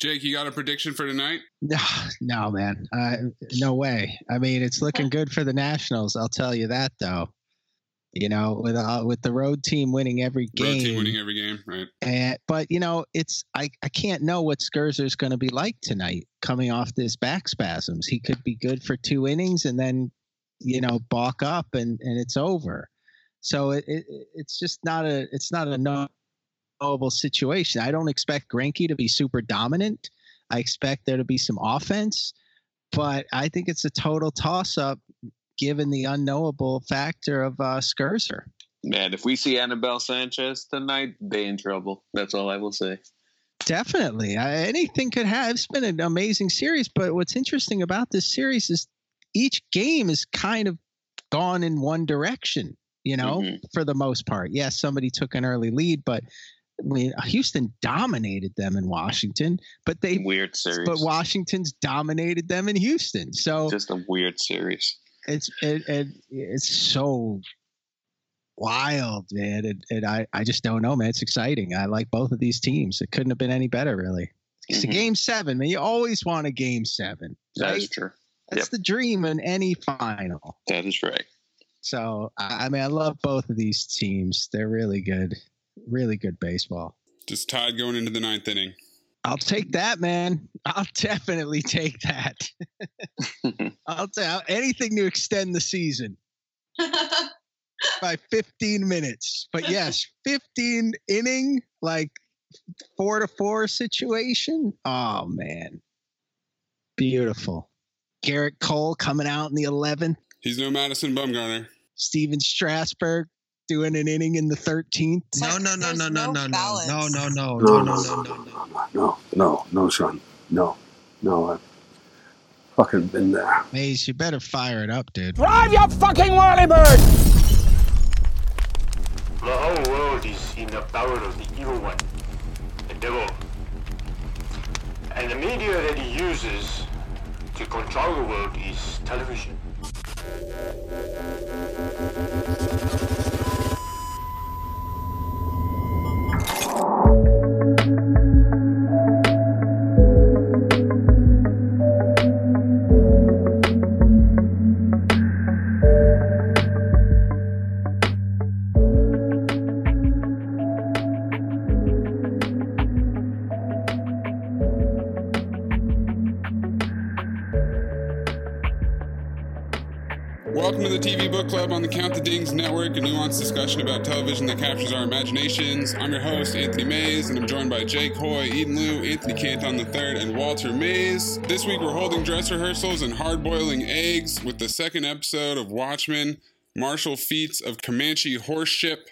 Jake, you got a prediction for tonight? No, no, man. Uh, no way. I mean, it's looking good for the Nationals. I'll tell you that, though. You know, with uh, with the road team winning every game, Road team winning every game, right? and, but you know, it's I I can't know what Scherzer's going to be like tonight, coming off this back spasms. He could be good for two innings and then, you know, balk up and and it's over. So it, it it's just not a it's not a no knowable situation. I don't expect Greinke to be super dominant. I expect there to be some offense, but I think it's a total toss up given the unknowable factor of uh, Scherzer. Man, if we see Anibal Sanchez tonight, they in trouble. That's all I will say. Definitely. I, anything could have. It's been an amazing series, but what's interesting about this series is each game is kind of gone in one direction, you know, Mhm. for the most part. Yes, somebody took an early lead, but I mean, Houston dominated them in Washington, but they Weird series. but Washington's dominated them in Houston. So Just a weird series. it's it, it it's so wild, man. And, and I I just don't know, man. It's exciting. I like both of these teams. It couldn't have been any better, really. It's a Mhm. game seven, man. You always want a game seven. That right? is true. That's the dream in any final. That is right. So I mean, I love both of these teams. They're really good, really good baseball. Just tied going into the ninth inning. I'll take that, man. I'll definitely take that. I'll take anything to extend the season by 15 minutes. But yes, 15 inning, like four to four situation. Oh, man. Beautiful. Gerrit Cole coming out in the 11th. He's no Madison Bumgarner. Stephen Strasburg doing an inning in the 13th. No, no, no, There's no, no, no no, no, balance. no, no, no, No, no, no, no, no, no, no, no, no, no, no, son, no, no. I've fucking been there. Maze, you better fire it up, dude. Drive your fucking whirly bird! The whole world is in the power of the evil one, the devil. And the media that he uses to control the world is television. Discussion about television that captures our imaginations. I'm your host, Anthony Mays, and I'm joined by Jake Hoy, Eden Liu, Anthony Canton III, and Walter Mays. This week we're holding dress rehearsals and hard boiling eggs with the second episode of Watchmen Martial Feats of Comanche Horseship,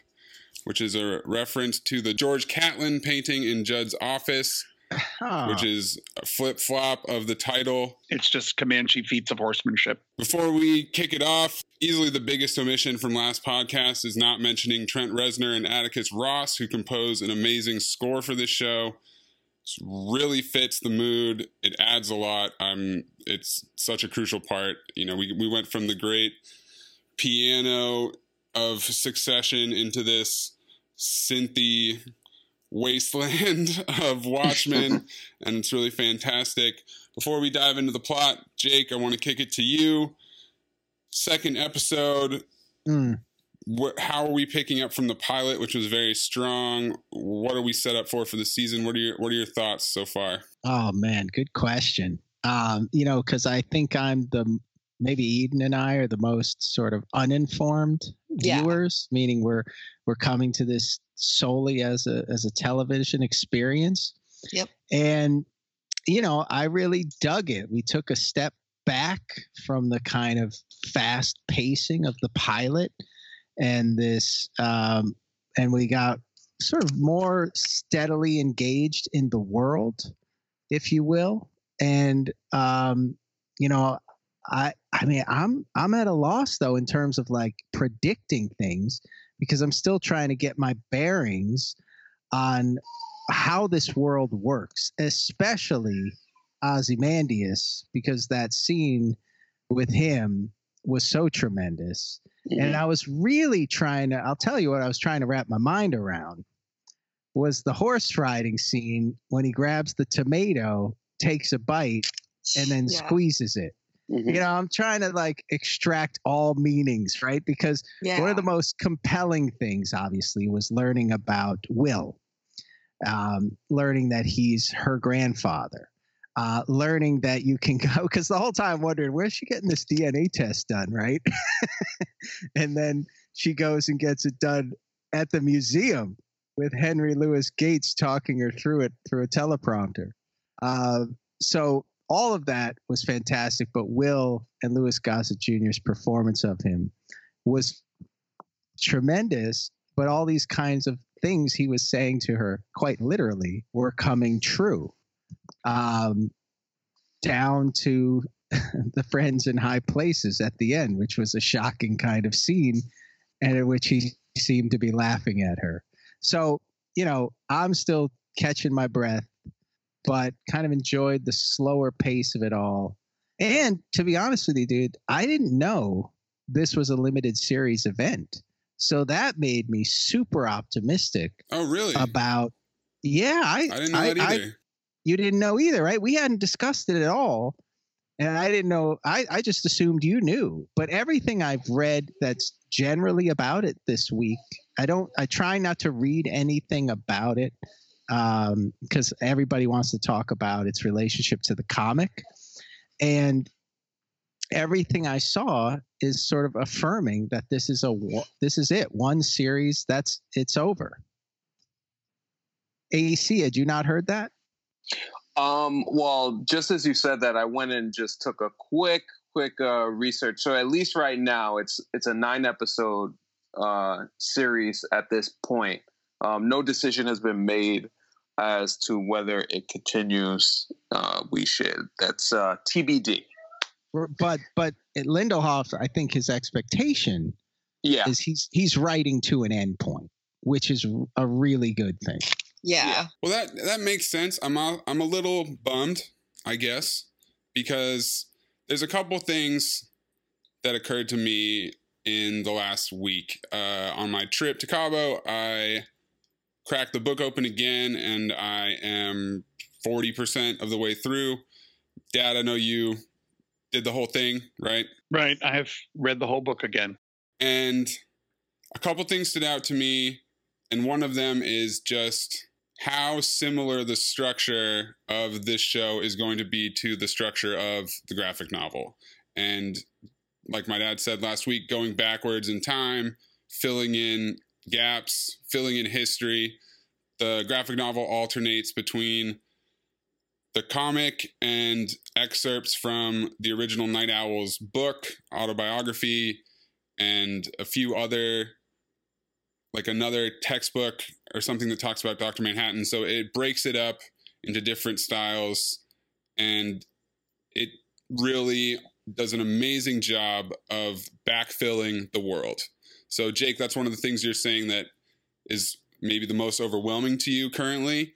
which is a reference to the George Catlin painting in Judd's office, Huh. which is a flip flop of the title. It's just Comanche feats of horsemanship. Before we kick it off, easily the biggest omission from last podcast is not mentioning Trent Reznor and Atticus Ross, who compose an amazing score for this show. It really fits the mood. It adds a lot. Um, it's such a crucial part. You know, we we went from the great piano of Succession into this synthy wasteland of Watchmen, and it's really fantastic. Before we dive into the plot, Jake, I want to kick it to you. Second episode, Mm. what, how are we picking up from the pilot, which was very strong? What are we set up for for the season? What are your What are your thoughts so far? Oh man, good question. Um, you know, because I think I'm the maybe Eden and I are the most sort of uninformed Yeah. viewers, meaning we're we're coming to this solely as a as a television experience. Yep. And you know, I really dug it. We took a step back from the kind of fast pacing of the pilot and this um and we got sort of more steadily engaged in the world if you will and um you know i i mean i'm i'm at a loss though in terms of like predicting things because i'm still trying to get my bearings on how this world works especially ozymandias because that scene with him was so tremendous and mm-hmm. I was really trying to, I'll tell you what I was trying to wrap my mind around was the horse riding scene when he grabs the tomato, takes a bite, and then Yeah. squeezes it. Mhm. You know, I'm trying to like extract all meanings, right? Because Yeah. one of the most compelling things, obviously, was learning about Will, um, learning that he's her grandfather, uh, learning that you can go, because the whole time wondering, where's she getting this DNA test done, right? and then she goes and gets it done at the museum with Henry Louis Gates talking her through it through a teleprompter. Uh, so all of that was fantastic, but Will and Louis Gossett Jr.'s performance of him was tremendous. But all these kinds of things he was saying to her, quite literally, were coming true. Um, down to the friends in high places at the end, which was a shocking kind of scene, and in which he seemed to be laughing at her. So, you know, I'm still catching my breath, but kind of enjoyed the slower pace of it all. And to be honest with you, dude, I didn't know this was a limited series event. So that made me super optimistic Oh, really? about yeah, I I didn't know that I- either. you didn't know either, right? We hadn't discussed it at all. And I didn't know, I, I just assumed you knew. But everything I've read that's generally about it this week, I don't, I try not to read anything about it because everybody wants to talk about its relationship to the comic. And everything I saw is sort of affirming that this is a this is it one series that's it's over. AC, had you not heard that? Um, well, just as you said that, I went and just took a quick, quick uh, research. So at least right now, it's it's a nine episode uh, series at this point. Um, no decision has been made as to whether it continues. Uh, we should. That's uh, TBD. But but at Lindelof, I think his expectation Yeah. is he's he's writing to an end point, which is a really good thing. Yeah. Well, that that makes sense. I'm a, I'm a little bummed, I guess, because there's a couple things that occurred to me in the last week. Uh, on my trip to Cabo, I cracked the book open again, and I am 40% of the way through. Dad, I know you did the whole thing, right? Right. I have read the whole book again. And a couple things stood out to me, and one of them is just how similar the structure of this show is going to be to the structure of the graphic novel. And like my dad said last week, going backwards in time, filling in gaps, filling in history. The graphic novel alternates between the comic and excerpts from the original Nite Owl's book, autobiography, and a few other like another textbook or something that talks about Dr. Manhattan. So it breaks it up into different styles and it really does an amazing job of backfilling the world. So Jake, that's one of the things you're saying that is maybe the most overwhelming to you currently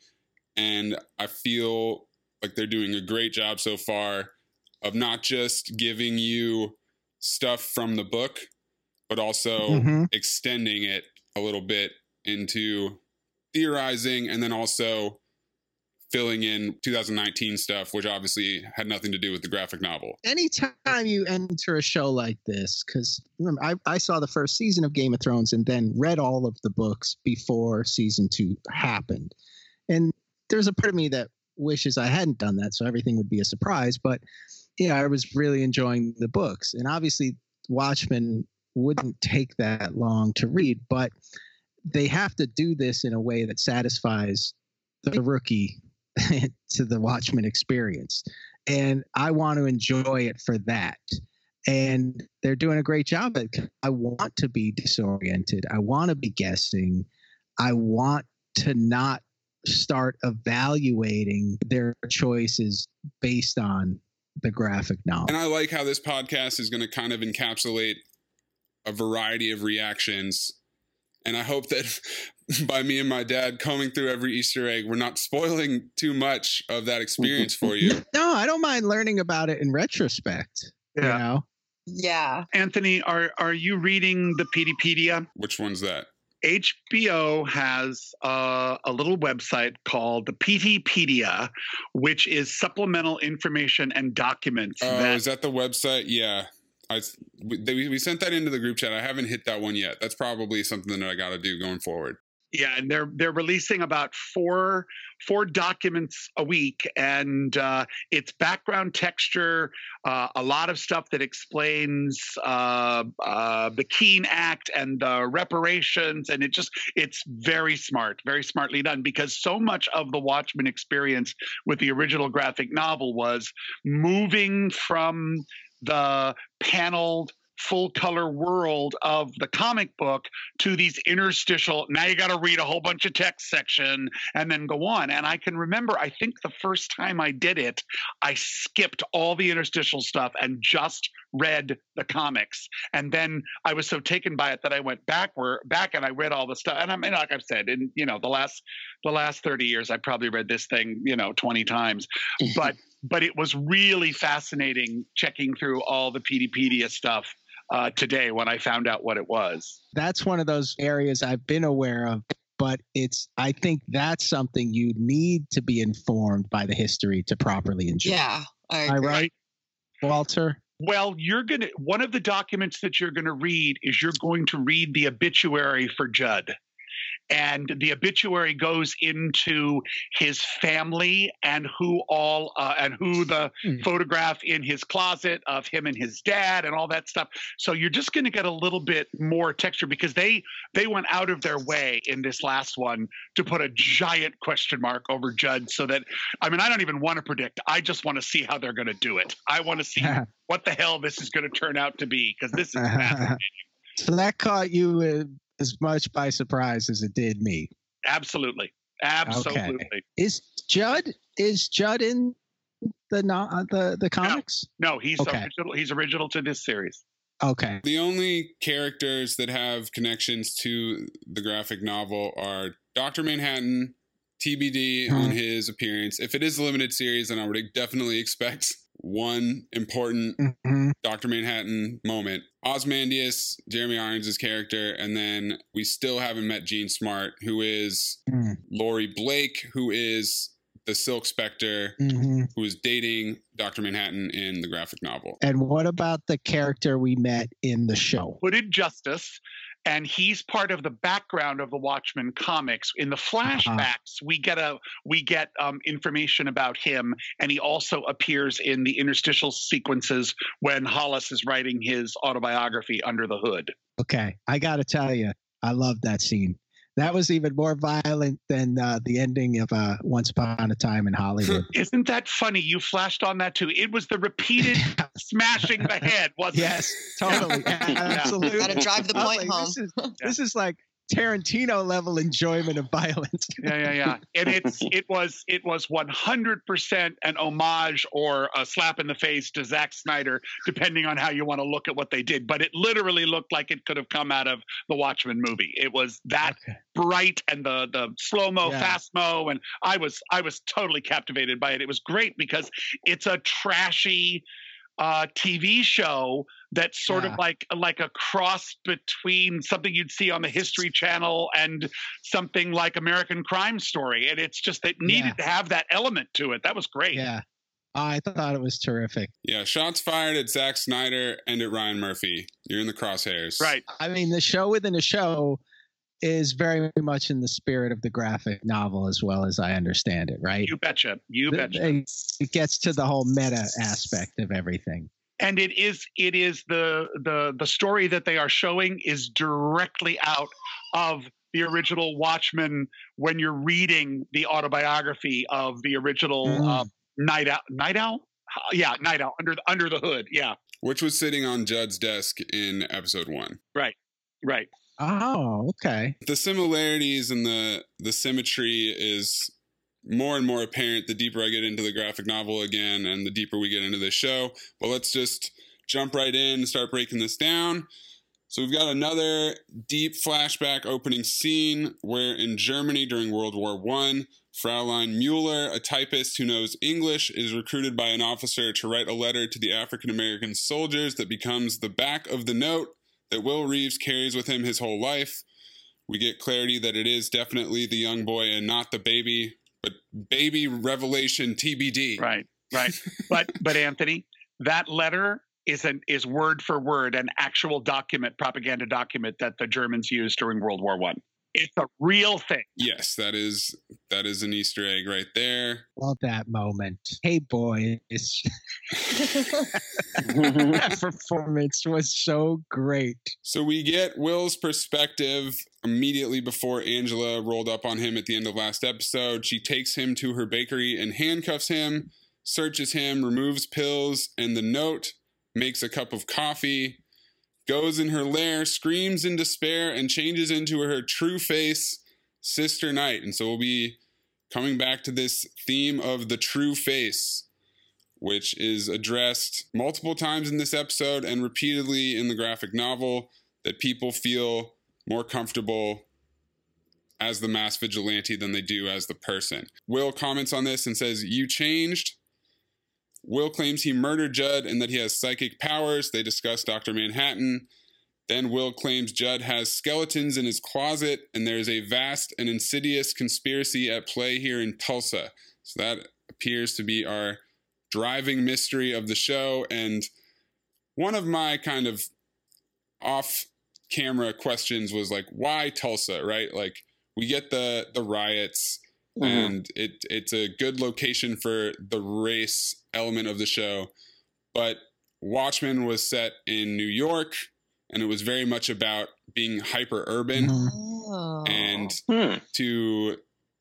and I feel like they're doing a great job so far of not just giving you stuff from the book but also Mhm. extending it a little bit into theorizing and then also filling in 2019 stuff, which obviously had nothing to do with the graphic novel. Anytime you enter a show like this, because remember, I, I saw the first season of Game of Thrones and then read all of the books before season two happened. And there's a part of me that wishes I hadn't done that, so everything would be a surprise. But yeah, I was really enjoying the books. And obviously, Watchmen wouldn't take that long to read, but they have to do this in a way that satisfies the rookie to the Watchmen experience. And I want to enjoy it for that. And they're doing a great job at. I want to be disoriented. I want to be guessing. I want to not start evaluating their choices based on the graphic novel. And I like how this podcast is going to kind of encapsulate a variety of reactions. And I hope that by me and my dad combing through every Easter egg, we're not spoiling too much of that experience for you. No, I don't mind learning about it in retrospect. Yeah. You know? Yeah. Anthony, are are you reading the Peteypedia? Which one's that? HBO has uh, a little website called the Peteypedia, which is supplemental information and documents. Oh, that- is that the website? Yeah. I, we, we sent that into the group chat. I haven't hit that one yet. That's probably something that I got to do going forward. Yeah, and they're they're releasing about four four documents a week, and uh, it's background texture, uh, a lot of stuff that explains uh, uh, the Keene Act and the reparations, and it just it's very smart, very smartly done because so much of the Watchmen experience with the original graphic novel was moving from the paneled full color world of the comic book to these interstitial now you got to read a whole bunch of text section and then go on. And i can remember i think the first time i did it i skipped all the interstitial stuff and just read the comics. And then i was so taken by it that i went backward back and i read all the stuff. And i mean like i've said in you know the last the last 30 years i probably read this thing you know 20 times. But but it was really fascinating checking through all the Peteypedia stuff uh, today when I found out what it was. That's one of those areas I've been aware of, but it's I think that's something you need to be informed by the history to properly enjoy. Yeah, I Am I agree. right, Walter? Well, you're going to, one of the documents that you're going to read is you're going to read the obituary for Judd. And the obituary goes into his family and who all, uh, and who the photograph in his closet of him and his dad and all that stuff. So you're just going to get a little bit more texture because they they went out of their way in this last one to put a giant question mark over Judd so that I mean I don't even want to predict. I just want to see how they're going to do it. I want to see what the hell this is going to turn out to be because this is fascinating. so that caught you as much by surprise as it did me. Absolutely. Absolutely. Okay. Is Judd is Judd in the no, uh, the the comics? No, he's Okay. original. He's original to this series. Okay. The only characters that have connections to the graphic novel are Dr. Manhattan, TBD on Mhm. his appearance. If it is a limited series, then I would definitely expect one important Mhm. Dr. Manhattan moment. Ozymandias, Jeremy Irons' character, and then we still haven't met Jean Smart, who is Mm. Laurie Blake, who is the Silk Spectre, Mhm. who is dating Dr. Manhattan in the graphic novel. And what about the character we met in the show? Hooded Justice, and he's part of the background of the Watchmen comics. In the flashbacks, we get a we get um, information about him, and he also appears in the interstitial sequences when Hollis is writing his autobiography Under the Hood. Okay, I got to tell you, I love that scene. That was even more violent than uh, the ending of uh, Once Upon a Time in Hollywood. Isn't that funny? You flashed on that too. It was the repeated smashing the head, wasn't yes, totally, absolutely. Gotta drive the point like, home. This is, this is like Tarantino level enjoyment of violence. yeah, yeah, yeah. And it's it was it was one hundred percent an homage or a slap in the face to Zack Snyder, depending on how you want to look at what they did. But it literally looked like it could have come out of the Watchmen movie. It was that Okay. bright and the the slow mo, Yeah. fast mo, and I was I was totally captivated by it. It was great because it's a trashy. Uh, TV show that's sort Yeah. of like like a cross between something you'd see on the History Channel and something like American Crime Story, and it's just it needed to have that element to it. That was great. Yeah. I thought it was terrific. Yeah, shots fired at Zack Snyder and at Ryan Murphy. You're in the crosshairs. Right. I mean, the show within a show is very much in the spirit of the graphic novel, as well as I understand it, right? You betcha. You betcha. It, it gets to the whole meta aspect of everything. and it is it is the the the story that they are showing is directly out of the original Watchmen when you're reading the autobiography of the original Mm. uh, Nite Owl. Nite Owl. Yeah, Nite Owl under the, under the hood. Yeah, Which was sitting on Judd's desk in episode one. right, right. Oh, okay. The similarities and the the symmetry is more and more apparent the deeper I get into the graphic novel again and the deeper we get into this show. But let's just jump right in and start breaking this down. So we've got another deep flashback opening scene where in Germany during World War One, Fraulein Mueller, a typist who knows English, is recruited by an officer to write a letter to the African American soldiers that becomes the back of the note that Will Reeves carries with him his whole life. We get clarity that it is definitely the young boy and not the baby, but baby revelation TBD. Right, right. but but Anthony, that letter is an is word for word an actual document, propaganda document that the Germans used during World War One. It's a real thing. Yes, that is that is an Easter egg right there. Love that moment. Hey, boys. that performance was so great. So we get Will's perspective immediately before Angela rolled up on him at the end of last episode. She takes him to her bakery and handcuffs him, searches him, removes pills and the note, makes a cup of coffee, goes in her lair, screams in despair, and changes into her true face, Sister Night. And so we'll be coming back to this theme of the true face which is addressed multiple times in this episode and repeatedly in the graphic novel, that people feel more comfortable as the mass vigilante than they do as the person. Will comments on this and says, You changed. Will claims he murdered Judd and that he has psychic powers. They discuss Dr. Manhattan. Then Will claims Judd has skeletons in his closet and there is a vast and insidious conspiracy at play here in Tulsa. So that appears to be our driving mystery of the show. And one of my kind of off camera questions was like, why Tulsa, right? Like we get the the riots Mhm. and it it's a good location for the race element of the show. But Watchmen was set in New York and it was very much about being hyper urban Mhm. Oh. and Hmm. to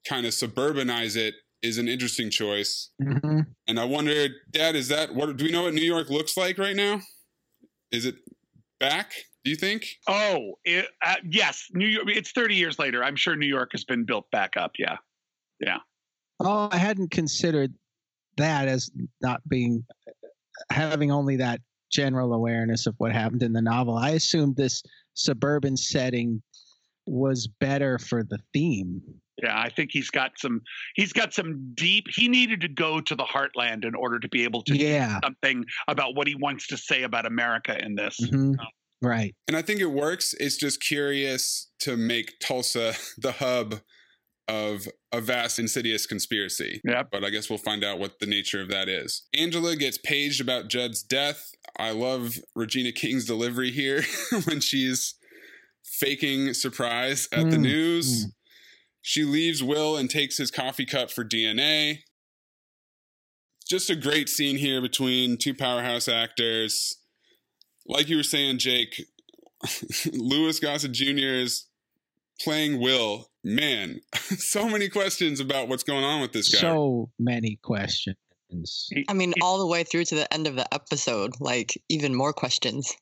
kind of suburbanize it is an interesting choice. Mhm. And I wonder, Dad, is that what do we know what New York looks like right now? Is it back? Do you think? Oh, it, uh, yes, New York. It's 30 years later. I'm sure New York has been built back up. Yeah, yeah. Oh, I hadn't considered that as not being having only that general awareness of what happened in the novel. I assumed this suburban setting was better for the theme. Yeah, I think he's got some. He's got some deep. He needed to go to the heartland in order to be able to Yeah. do something about what he wants to say about America in this. Mhm. Right. And I think it works. It's just curious to make Tulsa the hub of a vast, insidious conspiracy. Yep. But I guess we'll find out what the nature of that is. Angela gets paged about Judd's death. I love Regina King's delivery here when she's faking surprise at the Mm, news. She leaves Will and takes his coffee cup for DNA. Just a great scene here between two powerhouse actors. Like you were saying, Jake, Louis Gossett Jr. is playing Will. Man, so many questions about what's going on with this guy. So many questions. I mean, all the way through to the end of the episode, like even more questions.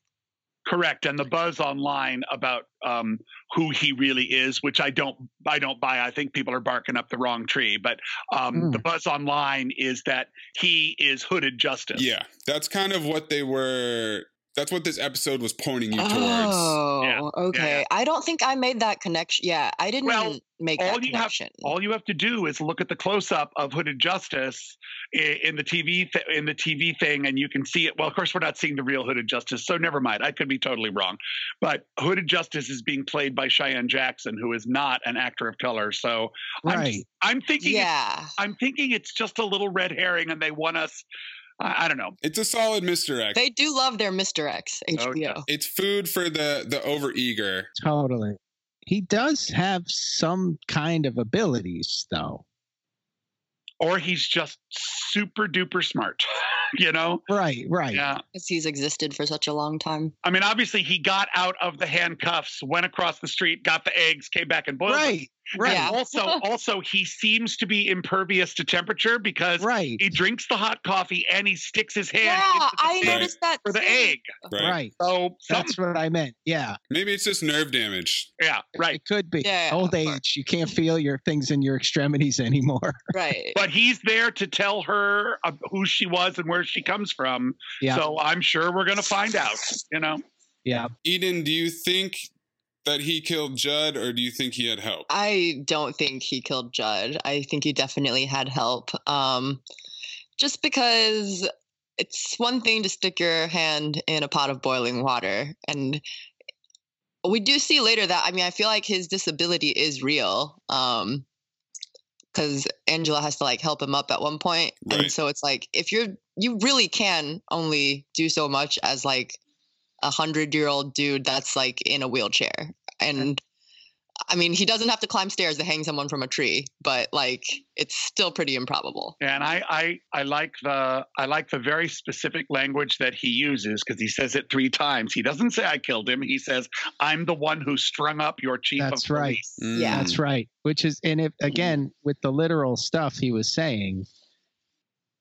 Correct, and the buzz online about um, who he really is, which I don't, I don't buy. I think people are barking up the wrong tree. But um, Mm. the buzz online is that he is hooded justice. Yeah, that's kind of what they were That's what this episode was pointing you towards. Oh, Yeah, okay. yeah. I don't think I made that connection. Yeah, I didn't Well, make all that you have all you have to do is look at the close up of Hooded Justice i- in the TV th- in the TV thing, and you can see it. Well, of course, we're not seeing the real Hooded Justice, so never mind. I could be totally wrong, but Hooded Justice is being played by Cheyenne Jackson, who is not an actor of color. So I'm, Right. I'm thinking, yeah. I'm thinking it's just a little red herring, and they want us. I, I don't know. It's a solid Mr. X. They do love their Mr. X HBO. Oh, yeah. it's food for the the overeager. Totally. He does have some kind of abilities, though. Or he's just super duper smart, you know? Right, right. Yeah. Because he's existed for such a long time. I mean, obviously, he got out of the handcuffs, went across the street, got the eggs, came back and boiled them. Right, right, Yeah. Also, also, he seems to be impervious to temperature because right, he drinks the hot coffee and he sticks his hand Yeah, into the I noticed that for the too. egg. Right. right. So, That's some, what I meant. Yeah, Maybe it's just nerve damage. yeah, right. it could be. Yeah, Old age, you can't feel your things in your extremities anymore. Right. But he's there to tell her uh, who she was and where she comes from. Yeah, So I'm sure we're going to find out. You know, yeah. Eden, do you think that he killed Judd, or do you think he had help? I don't think he killed Judd. I think he definitely had help. Um, just because it's one thing to stick your hand in a pot of boiling water. And we do see later that, I mean, I feel like his disability is real. Um, because Angela has to like help him up at one point. Right. And so it's like if you're you really can only do so much as like a hundred year old dude that's like in a wheelchair. And I mean, he doesn't have to climb stairs to hang someone from a tree, but like it's still pretty improbable. and I, I, I like the, I like the very specific language that he uses because he says it three times. He doesn't say I killed him. He says I'm the one who strung up your chief That's of right. police. Yeah. Mm. That's right. Which is, and if again with the literal stuff he was saying,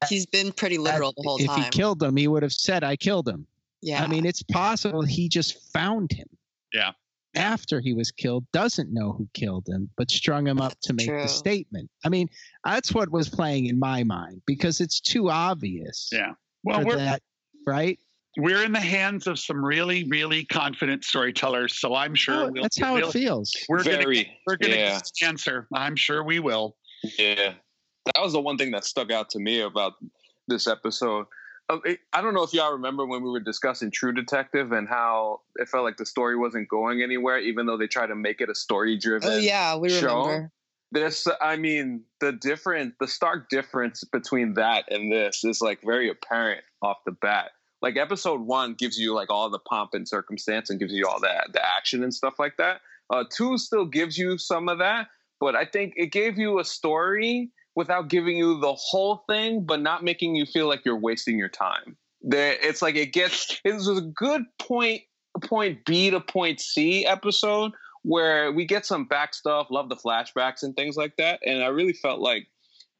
He's been pretty literal the whole if time. If he killed him, he would have said, "I killed him." Yeah. I mean, it's possible he just found him. Yeah. After he was killed, doesn't know who killed him, but strung him up to make True. the statement. I mean, that's what was playing in my mind because it's too obvious. Yeah. Well, we're, that, right? we're in the hands of some really, really confident storytellers. So I'm sure Oh, we'll, that's how we'll, it feels. we're going to we're going to yeah. get answer. I'm sure we will. Yeah, that was the one thing that stuck out to me about this episode. Uh, I don't know if y'all remember when we were discussing True Detective and how it felt like the story wasn't going anywhere, even though they tried to make it a story-driven. oh yeah, we show. remember. This, I mean, the different, the stark difference between that and this is like very apparent off the bat. Like episode one gives you like all the pomp and circumstance and gives you all that the action and stuff like that. Uh, two still gives you some of that, but I think it gave you a story without giving you the whole thing, but not making you feel like you're wasting your time. There, it's like it gets. It was a good point, point B to point C episode where we get some back stuff. Love the flashbacks and things like that, and I really felt like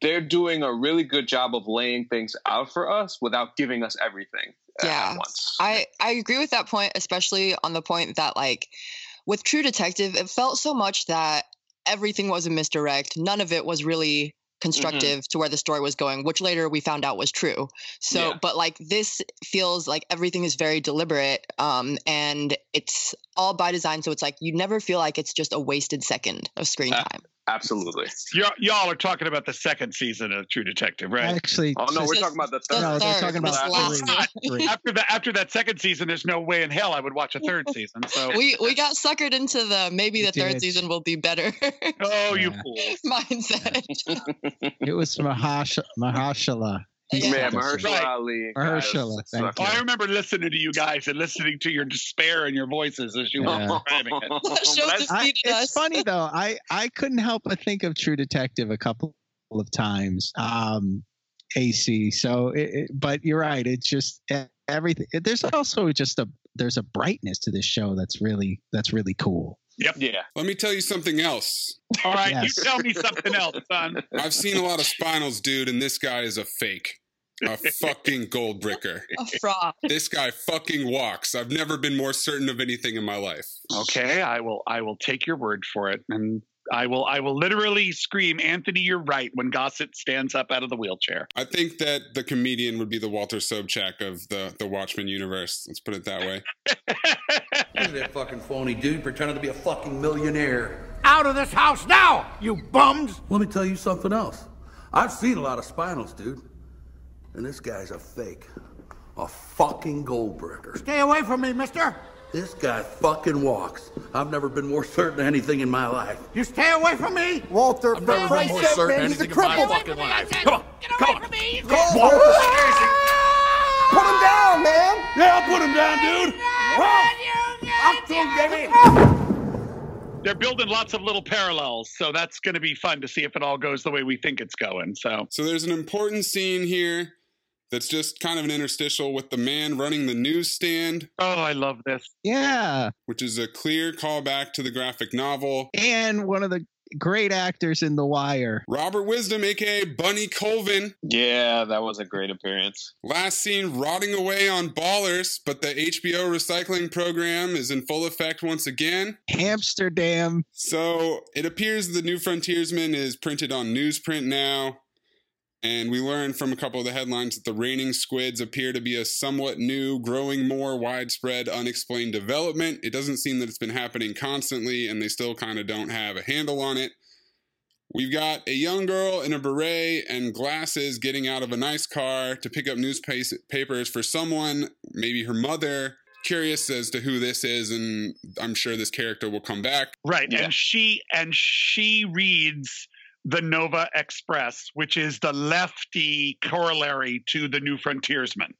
they're doing a really good job of laying things out for us without giving us everything Yeah. at once. I I agree with that point, especially on the point that like with True Detective, it felt so much that everything was a misdirect. None of it was really constructive to where the story was going, which later we found out was true. So, Yeah. but like this feels like everything is very deliberate, um, and it's all by design. So it's like you never feel like it's just a wasted second of screen Uh, time. Absolutely. Y'all, y'all are talking about the second season of True Detective, right? Actually, Oh no, we're talking about the the third. no, they're talking about this last last three. after the after that second season, there's no way in hell I would watch a third season. So, we we got suckered into the maybe We the third did. season will be better oh, you Yeah. fools! mindset. It was Mahash- Mahashala. He Yeah. Man, said Mahershala this. Right. Ali. Mahershala, thank sucked. Oh, I remember listening to you guys and listening to your despair in your voices as you Yeah. were describing it. Show I- just- it's funny though. I I couldn't help but think of True Detective a couple of times. Um, AC. So, it, it, but you're right. It's just everything. There's also just a there's a brightness to this show that's really that's really cool. Yep. Yeah. Let me tell you something else. All right, Yes. you tell me something else, son. I've seen a lot of spinals, dude, and this guy is a fake. A fucking gold bricker. a fraud. This guy fucking walks. I've never been more certain of anything in my life. Okay, I will. I will take your word for it, and I will I will literally scream, Anthony, you're right, when Gossett stands up out of the wheelchair. I think that the comedian would be the Walter Sobchak of the the Watchmen universe. Let's put it that way. Look at that fucking phony dude pretending to be a fucking millionaire. Out of this house now, you bums! Let me tell you something else. I've seen a lot of spinals, dude. And this guy's a fake. A fucking gold breaker. Stay away from me, mister! This guy fucking walks. I've never been more certain of anything in my life. You stay away from me! Walter, I've never been more certain man, of anything in my fucking life. Come on, come on. Go, Walter. Put him down, man. Yeah, I'll put him down, dude. Up to him, baby! They're building lots of little parallels, so that's going to be fun to see if it all goes the way we think it's going. So, So there's an important scene here that's just kind of an interstitial with the man running the newsstand, oh, I love this. Yeah. which is a clear callback to the graphic novel. And one of the great actors in The Wire. Robert Wisdom, aka Bunny Colvin, Yeah, that was a great appearance. last seen rotting away on Ballers, but the HBO recycling program is in full effect once again. Hamsterdam. So it appears the New Frontiersman is printed on newsprint now. And we learned from a couple of the headlines that the raining squids appear to be a somewhat new, growing more widespread, unexplained development. It doesn't seem that it's been happening constantly, and they still kind of don't have a handle on it. We've got a young girl in a beret and glasses getting out of a nice car to pick up newspapers for someone, maybe her mother. Curious as to who this is, and I'm sure this character will come back. Right, Yeah. and she and she reads the Nova Express, which is the lefty corollary to the New Frontiersman.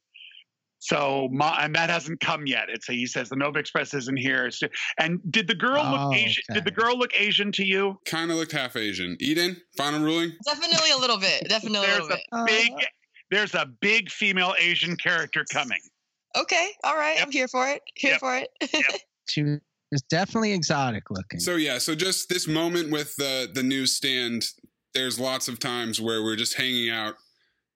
So, ma- and that hasn't come yet. It's he says the Nova Express isn't here. It's- And did the girl Oh, look Asian? okay. Did the girl look Asian to you? Kind of looked half Asian. Eden, final ruling? Definitely a little bit. Definitely a There's little a bit. big, uh-huh. there's a big female Asian character coming. Okay, all right. I'm here for it. Here Yep. for it. She was definitely exotic looking. So yeah, so just this moment with the the newsstand, there's lots of times where we're just hanging out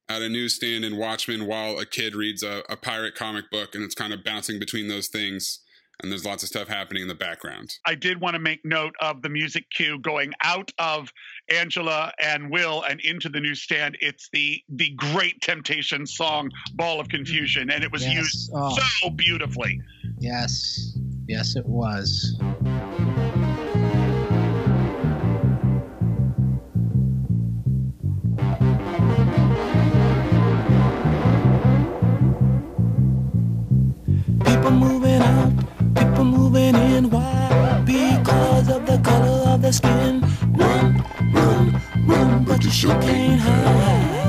at a newsstand in Watchmen while a kid reads a, a pirate comic book, and it's kind of bouncing between those things. And there's lots of stuff happening in the background. I did want to make note of the music cue going out of Angela and Will and into the newsstand. It's the the Great Temptation song "Ball of Confusion," and it was Yes. used Oh. so beautifully. Yes. Yes, it was. People moving out, people moving in. Why? Because of the color of their skin. Run, run, run, but you sure can't hide.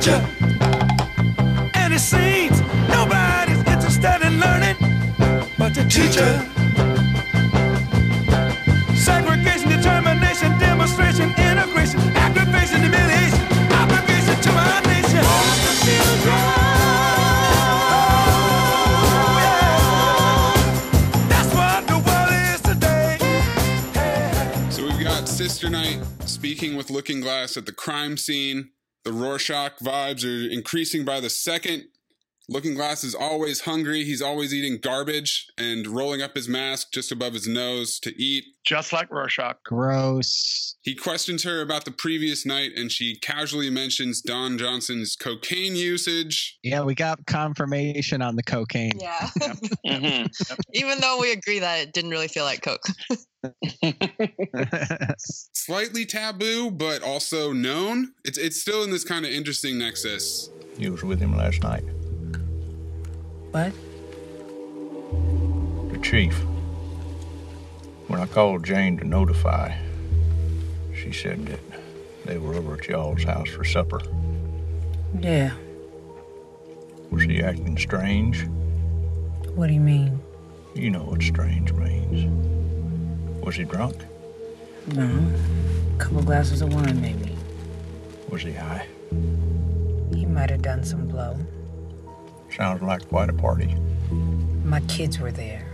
Is preacher and it seems nobody's interested in learning but the teacher. Segregation, determination, demonstration, integration, aggravation, humiliation, obligation to our nation. What the world. So we've got Sister Night speaking with Looking Glass at the crime scene. The Rorschach vibes are increasing by the second. Looking Glass is always hungry. He's always eating garbage and rolling up his mask just above his nose to eat. Just like Rorschach. Gross. He questions her about the previous night and she casually mentions Don Johnson's cocaine usage. Yeah, we got confirmation on the cocaine. yeah. Mm-hmm. Even though we agree that it didn't really feel like Coke. Slightly taboo, but also known. It's it's still in this kind of interesting nexus. You was with him last night. What? The chief. When I called Jane to notify, she said that they were over at y'all's house for supper. Yeah. Was he acting strange? What do you mean? You know what strange means. Was he drunk? No. A couple glasses of wine, maybe. Was he high? He might have done some blow. Sounds like quite a party. My kids were there.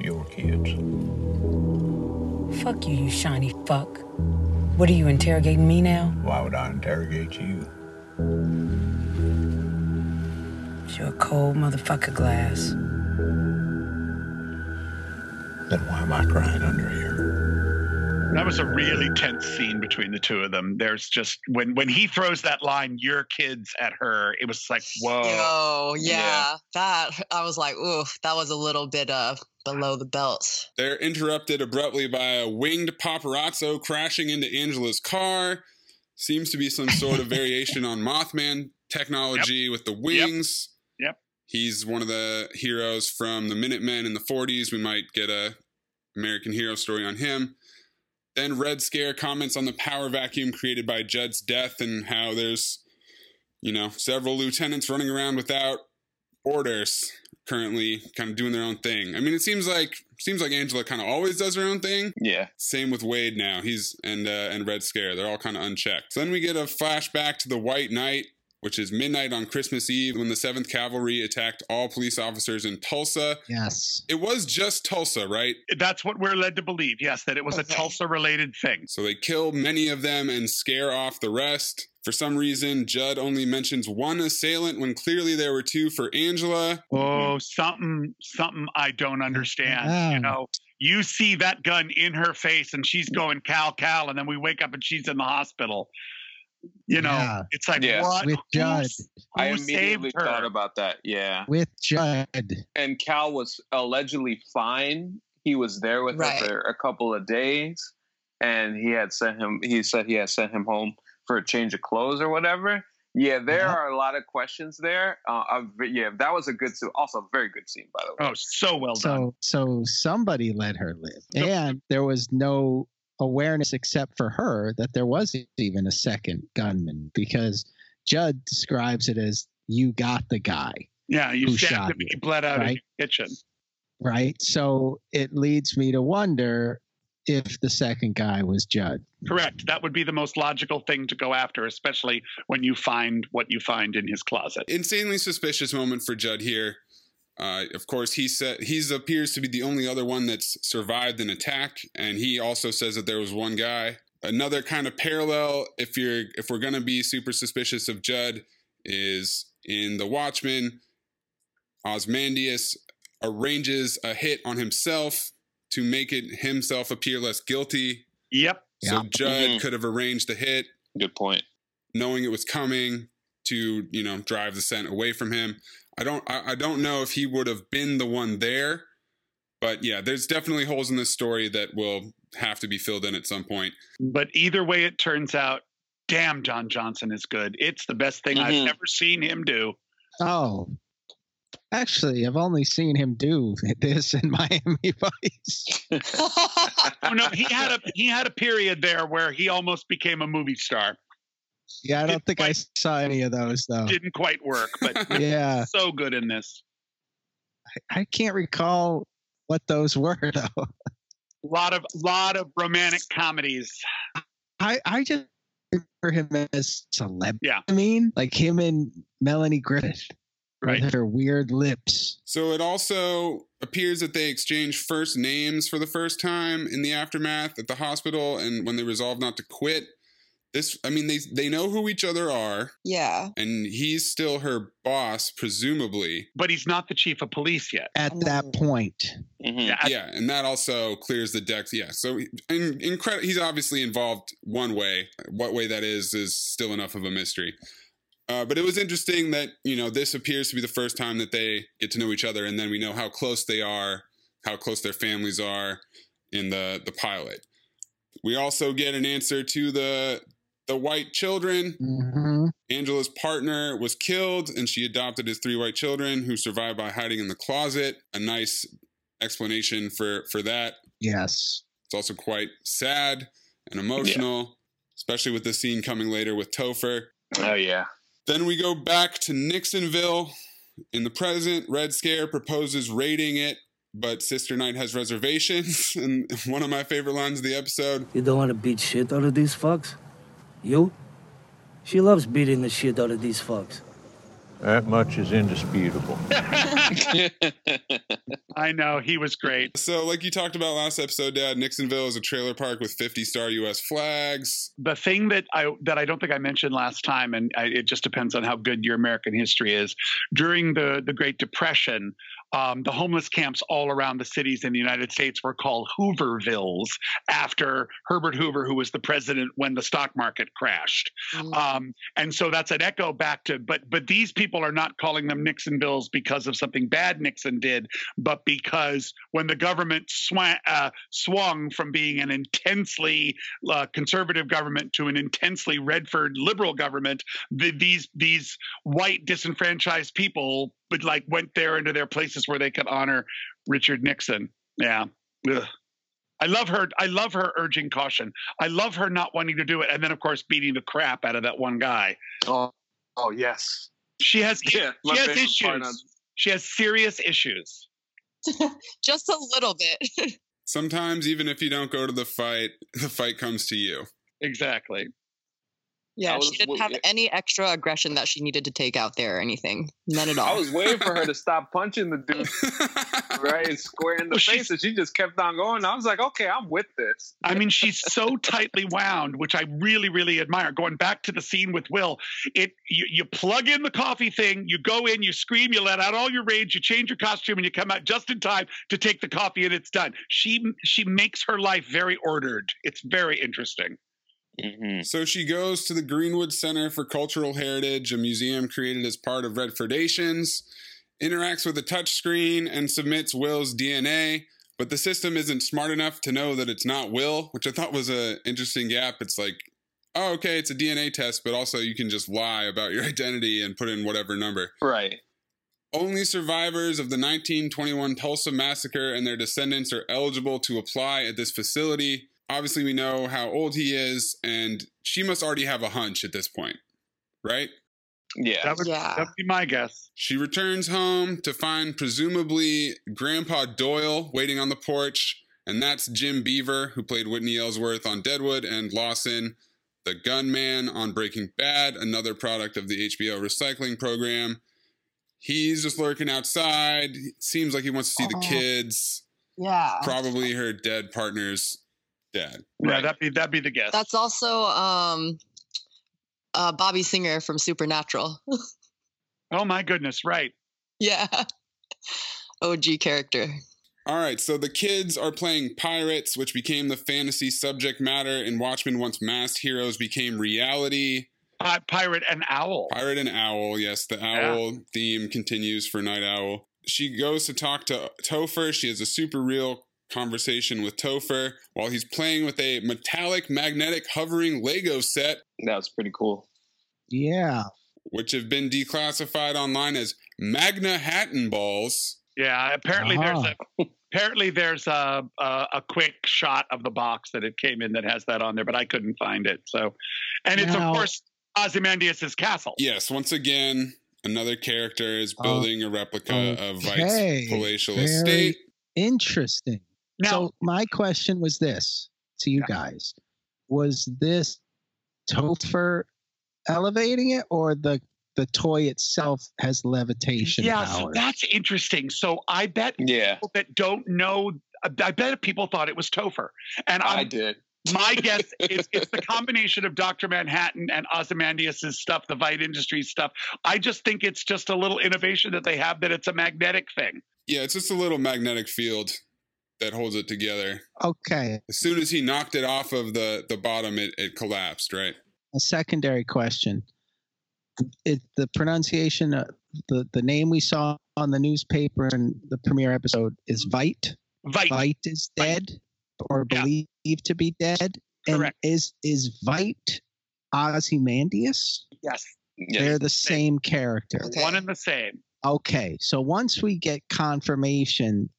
your kids. Fuck you, you shiny fuck. What are you interrogating me now? Why would I interrogate you? You're a cold motherfucker, Glass. Then why am I crying under here? That was a really tense scene between the two of them. There's just when when he throws that line, "Your kids" at her, it was like, whoa. Oh yeah, that I was like, oof, that was a little bit uh below the belt. They're interrupted abruptly by a winged paparazzo crashing into Angela's car. Seems to be some sort of variation on Mothman technology with the wings. Yep. He's one of the heroes from the Minutemen in the 40s. We might get a American hero story on him. Then Red Scare comments on the power vacuum created by Judd's death and how there's, you know, several lieutenants running around without orders currently kind of doing their own thing. I mean, it seems like seems like Angela kind of always does her own thing. Yeah. Same with Wade now. He's and uh, and Red Scare. They're all kind of unchecked. So then we get a flashback to the White Night, which is midnight on Christmas Eve when the Seventh Cavalry attacked all police officers in Tulsa. Yes. It was just Tulsa, right? That's what we're led to believe. Yes, that it was a Tulsa-related thing. So they kill many of them and scare off the rest. For some reason, Judd only mentions one assailant when clearly there were two for Angela. Oh, something, something I don't understand. Yeah. You know, you see that gun in her face, and she's going Cal Cal, and then we wake up and she's in the hospital. You know, Yeah. it's like Yeah. what? With Judd. s- I who immediately saved her? thought about that. Yeah. With Judd. And Cal was allegedly fine. He was there with Right. her for a couple of days, and he had sent him. He said he had sent him home for a change of clothes or whatever. Yeah, there Yeah. are a lot of questions there. Uh, uh, yeah, that was a good, scene. also a very good scene, by the way. Oh, so well done. So so somebody let her live. And there was no awareness except for her that there was even a second gunman because Judd describes it as you got the guy, Yeah, you shot him. you, He bled out in right? the kitchen. right? So it leads me to wonder if the second guy was Judd. Correct. That would be the most logical thing to go after, especially when you find what you find in his closet. Insanely suspicious moment for Judd here. Uh, of course, he said he's appears to be the only other one that's survived an attack, and he also says that there was one guy. Another kind of parallel, if you're if we're gonna be super suspicious of Judd, is in The Watchmen. Ozymandias arranges a hit on himself to make it himself appear less guilty. Yep. So Yeah. Judd Mhm. could have arranged the hit, Good point. knowing it was coming to you know drive the scent away from him. I don't I, I don't know if he would have been the one there, but yeah, there's definitely holes in this story that will have to be filled in at some point. But either way it turns out, damn, Don Johnson is good. It's the best thing Mhm. I've ever seen him do. Oh. Actually, I've only seen him do this in Miami Vice. Oh no, he had a he had a period there where he almost became a movie star. Yeah, I don't Didn't think I saw any of those though. Didn't quite work, but Yeah, so good in this. I can't recall what those were though. A lot of lot of romantic comedies. I I just remember him as celeb. Yeah. I mean, like him and Melanie Griffith Right. with her weird lips. So it also appears that they exchange first names for the first time in the aftermath at the hospital, and when they resolve not to quit. This, I mean, they they know who each other are, yeah. and he's still her boss, presumably. But he's not the chief of police yet. At that point, Mhm. Yeah, yeah, and that also clears the decks. Yeah, so in, in credit, he's obviously involved one way. What way that is is still enough of a mystery. Uh, but it was interesting that you know this appears to be the first time that they get to know each other, and then we know how close they are, how close their families are in the the pilot. We also get an answer to the the white children. hmm Angela's partner was killed, and she adopted his three white children, who survived by hiding in the closet. A nice explanation for for that. yes, It's also quite sad and emotional, especially with the scene coming later with Topher. Oh yeah. Then we go back to Nixonville. In the present, Red Scare proposes raiding it, but Sister Night has reservations. And one of my favorite lines of the episode You don't want to beat shit out of these fucks? You? She loves beating the shit out of these fucks. That much is indisputable. I know he was great. So, like you talked about last episode, Dad, Nixonville is a trailer park with 50 star U.S. flags. The thing that I that I don't think I mentioned last time, and I, it just depends on how good your American history is. During the the Great Depression, um, the homeless camps all around the cities in the United States were called Hoovervilles after Herbert Hoover, who was the president when the stock market crashed. Mm. Um, and so that's an echo back to, but but these people are not calling them Nixonvilles because of something bad Nixon did, but because when the government swung, uh, swung from being an intensely uh, conservative government to an intensely Redford liberal government, the, these these white disenfranchised people but like went there into their places where they could honor Richard Nixon. Yeah. Ugh. I love her. I love her urging caution. I love her not wanting to do it, and then of course beating the crap out of that one guy. Oh, oh yes. She has. Yeah, she has issues. She has serious issues. Just a little bit. Sometimes, even if you don't go to the fight, the fight comes to you. Exactly. Yeah, was, she didn't have any extra aggression that she needed to take out there or anything. None at all. I was waiting for her to stop punching the dude right square in the well, face, and she just kept on going. I was like, okay, I'm with this. I mean, she's so tightly wound, which I really, really admire. Going back to the scene with Will, it you, you plug in the coffee thing, you go in, you scream, you let out all your rage, you change your costume, and you come out just in time to take the coffee, and it's done. She she makes her life very ordered. It's very interesting. Mm-hmm. So she goes to the Greenwood Center for Cultural Heritage, a museum created as part of Redfordations, interacts with a touchscreen, and submits Will's DNA. But the system isn't smart enough to know that it's not Will, which I thought was an interesting gap. It's like, oh, okay, it's a DNA test, but also you can just lie about your identity and put in whatever number. Right. Only survivors of the 1921 Tulsa massacre and their descendants are eligible to apply at this facility obviously we know how old he is, and she must already have a hunch at this point, right? Yeah. That would, yeah. that'd be my guess. She returns home to find presumably Grandpa Doyle waiting on the porch, and that's Jim Beaver, who played Whitney Ellsworth on Deadwood, and Lawson, the gunman on Breaking Bad, another product of the HBO recycling program. He's just lurking outside. Seems like he wants to see the kids. Yeah. Probably her dead partner's dad. Yeah, that'd be that'd be the guess. That's also um, uh, Bobby Singer from Supernatural. oh my goodness! Right. Yeah. OG character. All right, so the kids are playing pirates, which became the fantasy subject matter in Watchmen once masked heroes became reality. Uh, pirate and owl. Pirate and owl, yes. The owl yeah. theme continues for Nite Owl. She goes to talk to Topher. She has a super real conversation with Topher while he's playing with a metallic magnetic hovering Lego set. That was pretty cool. Yeah. Which have been declassified online as Magna Hatton balls. Yeah, apparently uh-huh. there's a apparently there's a, a, a quick shot of the box that it came in that has that on there, but I couldn't find it. So, and it's of course Ozymandias's castle. Yes, once again, another character is building uh, a replica okay. of Veidt's palatial Very estate. Interesting. Now, so my question was this to you yeah. guys: Was this Topher elevating it, or the the toy itself has levitation yeah, powers? so that's interesting. So I bet yeah. people that don't know, I bet people thought it was Topher, and I'm, i did. My guess is it's the combination of Dr. Manhattan and Ozymandias' stuff, the Veidt Industries stuff. I just think it's just a little innovation that they have that it's a magnetic thing. Yeah, it's just a little magnetic field that holds it together. Okay. As soon as he knocked it off of the the bottom, it, it collapsed. Right. A secondary question: it, the pronunciation, uh, the the name we saw on the newspaper in the premiere episode is Vite. Vite, Veidt is dead Veidt. or yeah. believed to be dead. Correct. And is is Veidt Ozymandias? Yes. They're the same character. Okay. One and the same. Okay, so once we get confirmation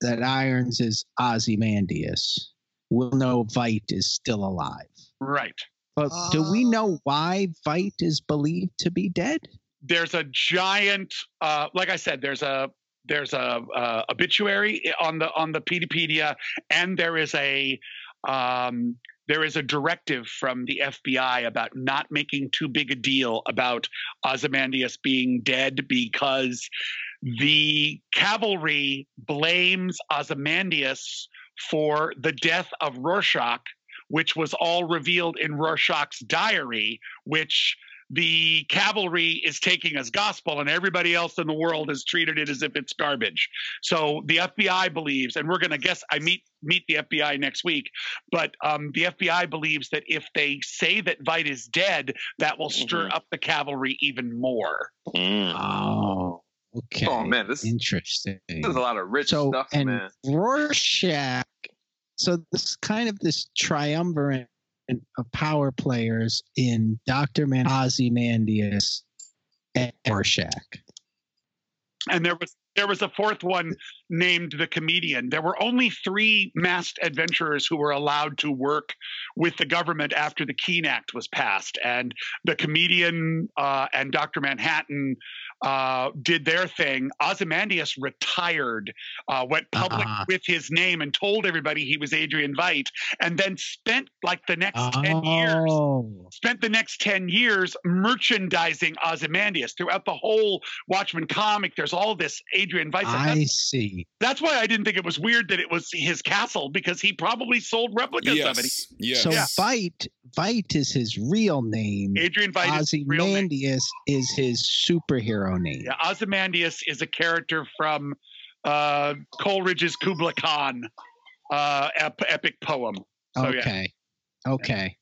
that Irons is Ozymandias, we'll know Veidt is still alive. Right. But uh, do we know why Veidt is believed to be dead? There's a giant, uh, like I said, there's a there's a uh, obituary on the on the Peteypedia, and there is a um, there is a directive from the FBI about not making too big a deal about Ozymandias being dead because the cavalry blames Ozymandias for the death of Rorschach, which was all revealed in Rorschach's diary, which the cavalry is taking as gospel and everybody else in the world has treated it as if it's garbage. So the FBI believes, and we're going to guess, I meet meet the FBI next week, but um, the FBI believes that if they say that Veidt is dead, that will stir Mhm. up the cavalry even more. Oh, okay. Oh man, this, Interesting. this is a lot of rich so stuff, and man. Rorschach. So this kind of this triumvirate of power players in Doctor Man, Ozymandias, and Rorschach. and there was there was a fourth one named the comedian there were only three masked adventurers who were allowed to work with the government after the keene act was passed and the comedian uh, and dr manhattan uh, did their thing ozymandias retired uh, went public Ah. with his name and told everybody he was adrian veidt and then spent like the next 10 years Oh, spent the next 10 years merchandising Ozymandias throughout the whole Watchmen comic. There's all this Adrian Veidt. I That's, see. that's why I didn't think it was weird that it was his castle because he probably sold replicas of it. Yes. Yes. So Yeah. Veidt, Veidt is his real name. Adrian Veidt is his real name. Ozymandias is his superhero name. Yeah, Ozymandias is a character from uh, Coleridge's Kubla Khan uh, ep- epic poem. So, yeah. okay. Okay.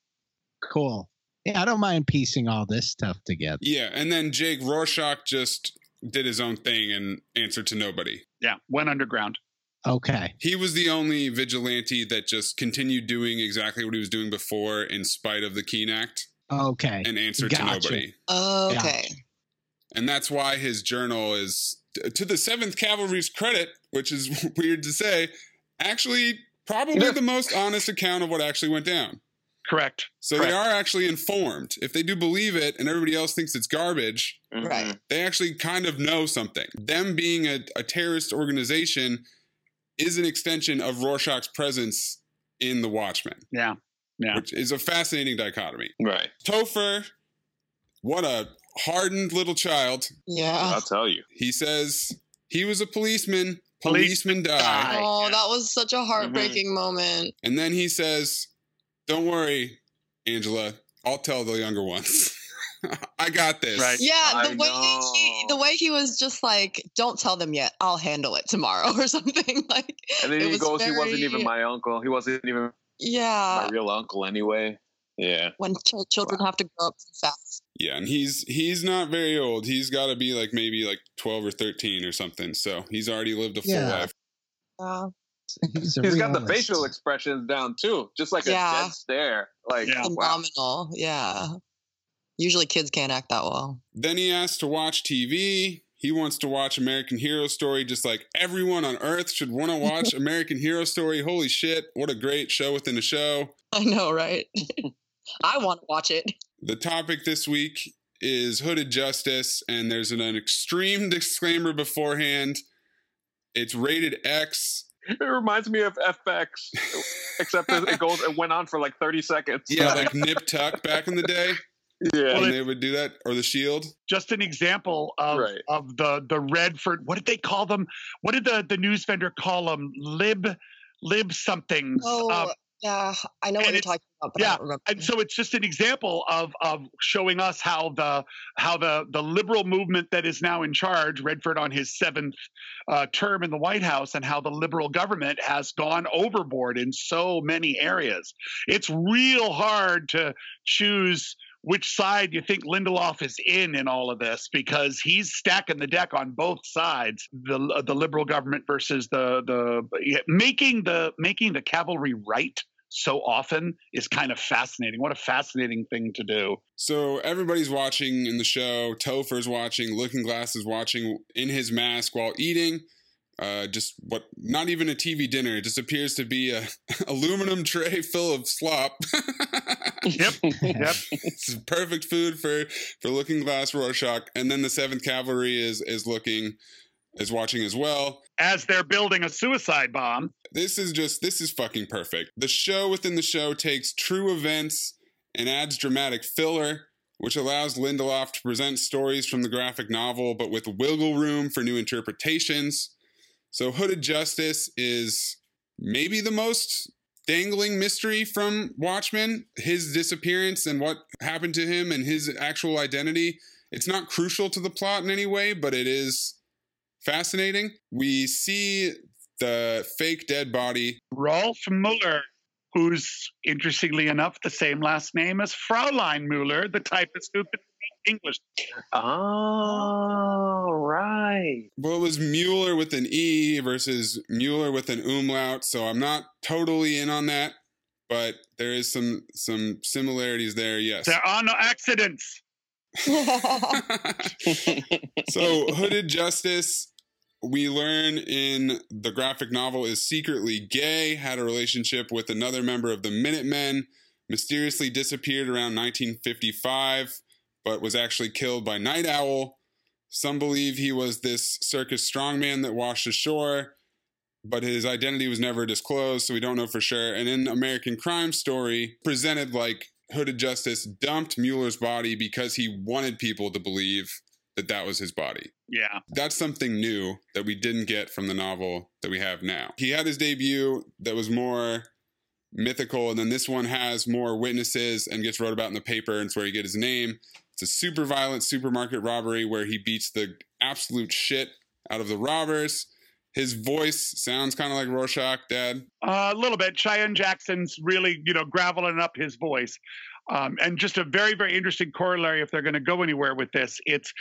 Cool. Yeah, I don't mind piecing all this stuff together. Yeah, and then Jake Rorschach just did his own thing and answered to nobody. Yeah, went underground. Okay. He was the only vigilante that just continued doing exactly what he was doing before in spite of the Keene Act Okay. and answered Gotcha. to nobody. Okay. And that's why his journal is, to the 7th Cavalry's credit, which is weird to say, actually probably the most honest account of what actually went down. Correct. So Correct. they are actually informed. If they do believe it and everybody else thinks it's garbage, Mm-hmm. Right. they actually kind of know something. Them being a, a terrorist organization is an extension of Rorschach's presence in the Watchmen, Yeah. Yeah. which is a fascinating dichotomy. Right. Topher, what a hardened little child. Yeah. I'll tell you. He says he was a policeman, Policeman policeman die. die. Oh, that was such a heartbreaking moment. And then he says, Don't worry, Angela, I'll tell the younger ones. I got this. Right. Yeah, the I way he the way he was just like, "Don't tell them yet. I'll handle it tomorrow" or something like. And then it he was goes, he wasn't even my uncle. He wasn't even Yeah, my real uncle anyway. Yeah. when ch- children have to grow up too fast. Yeah, and he's he's not very old. He's got to be like maybe like 12 or 13 or something. So he's already lived a full Yeah. life. Yeah. He's, a He's got the facial expressions down too. Just like a dead stare. Like Yeah. wow. Phenomenal. Yeah. Usually kids can't act that well. Then he asks to watch TV. He wants to watch American Hero Story just like everyone on earth should want to watch American Hero Story. Holy shit, what a great show within a show. I know, right? I want to watch it. The topic this week is Hooded Justice, and there's an, an extreme disclaimer beforehand. It's rated X. It reminds me of FX, except it goes. It went on for like thirty seconds. Yeah, like Nip Tuck back in the day yeah. when they would do that, or the Shield. just an example of Right. of the the Redford. What did they call them? What did the the news vendor call them? Lib lib somethings. Oh, Um, yeah. I know what you're talking about, but I yeah, don't remember. and so it's just an example of of showing us how the how the the liberal movement that is now in charge, Redford on his seventh uh, term in the White House, and how the liberal government has gone overboard in so many areas. It's real hard to choose which side you think Lindelof is in in all of this because he's stacking the deck on both sides the the liberal government versus the the making the making the cavalry right so often is kind of fascinating. What a fascinating thing to do. So everybody's watching in the show. Topher's watching. Looking Glass is watching in his mask while eating. Uh, just what? Not even a TV dinner. It just appears to be a aluminum tray full of slop. Yep. Yep. it's perfect food for for Looking Glass Rorschach. And then the Seventh Cavalry is is looking is watching as well. As they're building a suicide bomb. This is just this is fucking perfect. The show within the show takes true events and adds dramatic filler which allows Lindelof to present stories from the graphic novel, but with wiggle room for new interpretations. So, Hooded Justice is maybe the most dangling mystery from Watchmen his disappearance and what happened to him and his actual identity. It's not crucial to the plot in any way, but it is fascinating. We see the fake dead body. Rolf Mueller, who's interestingly enough the same last name as Fraulein Mueller, the typist who could speak English. Oh, right. Well, it was Mueller with an E versus Mueller with an umlaut, so I'm not totally in on that, but there is some some similarities there. Yes. There are no accidents. so Hooded Justice, we learn in the graphic novel, is secretly gay, had a relationship with another member of the Minutemen, mysteriously disappeared around 1955, but was actually killed by Nite Owl. Some believe he was this circus strongman that washed ashore, but his identity was never disclosed, so we don't know for sure. And in American Crime Story, presented like Hooded Justice dumped Mueller's body because he wanted people to believe that that was his body. Yeah. That's something new that we didn't get from the novel that we have now. He had his debut that was more mythical, and then this one has more witnesses and gets wrote about in the paper, and it's where he get his name. It's a super violent supermarket robbery where he beats the absolute shit out of the robbers. His voice sounds kind of like Rorschach, Dad. Uh, a little bit. Cheyenne Jackson's really, you know, graveling up his voice. Um, and just a very, very interesting corollary if they're going to go anywhere with this, it's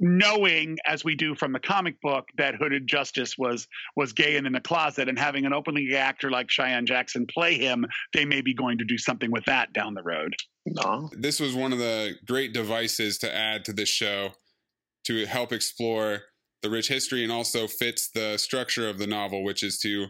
knowing, as we do from the comic book, that Hooded Justice was was gay and in the closet, and having an openly gay actor like Cheyenne Jackson play him, they may be going to do something with that down the road. No. This was one of the great devices to add to this show to help explore the rich history and also fits the structure of the novel, which is to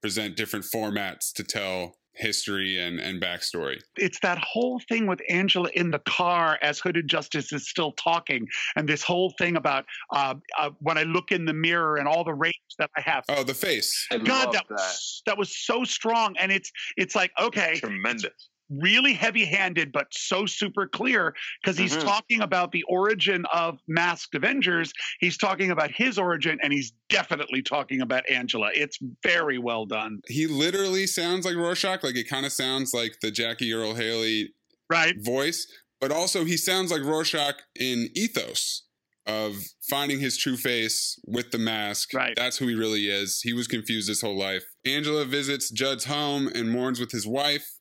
present different formats to tell history and, and backstory. It's that whole thing with Angela in the car as Hooded Justice is still talking, and this whole thing about uh, uh, when I look in the mirror and all the rage that I have. Oh, the face! I God, love that, that. was that was so strong, and it's it's like okay, Tremendous. Really heavy-handed but so super clear because he's Mhm. talking about the origin of masked avengers he's talking about his origin and he's definitely talking about angela it's very well done He literally sounds like Rorschach, like it kind of sounds like the Jackie Earle Haley right voice, but also he sounds like Rorschach in ethos of finding his true face with the mask. Right. That's who he really is. He was confused his whole life. Angela visits Judd's home and mourns with his wife.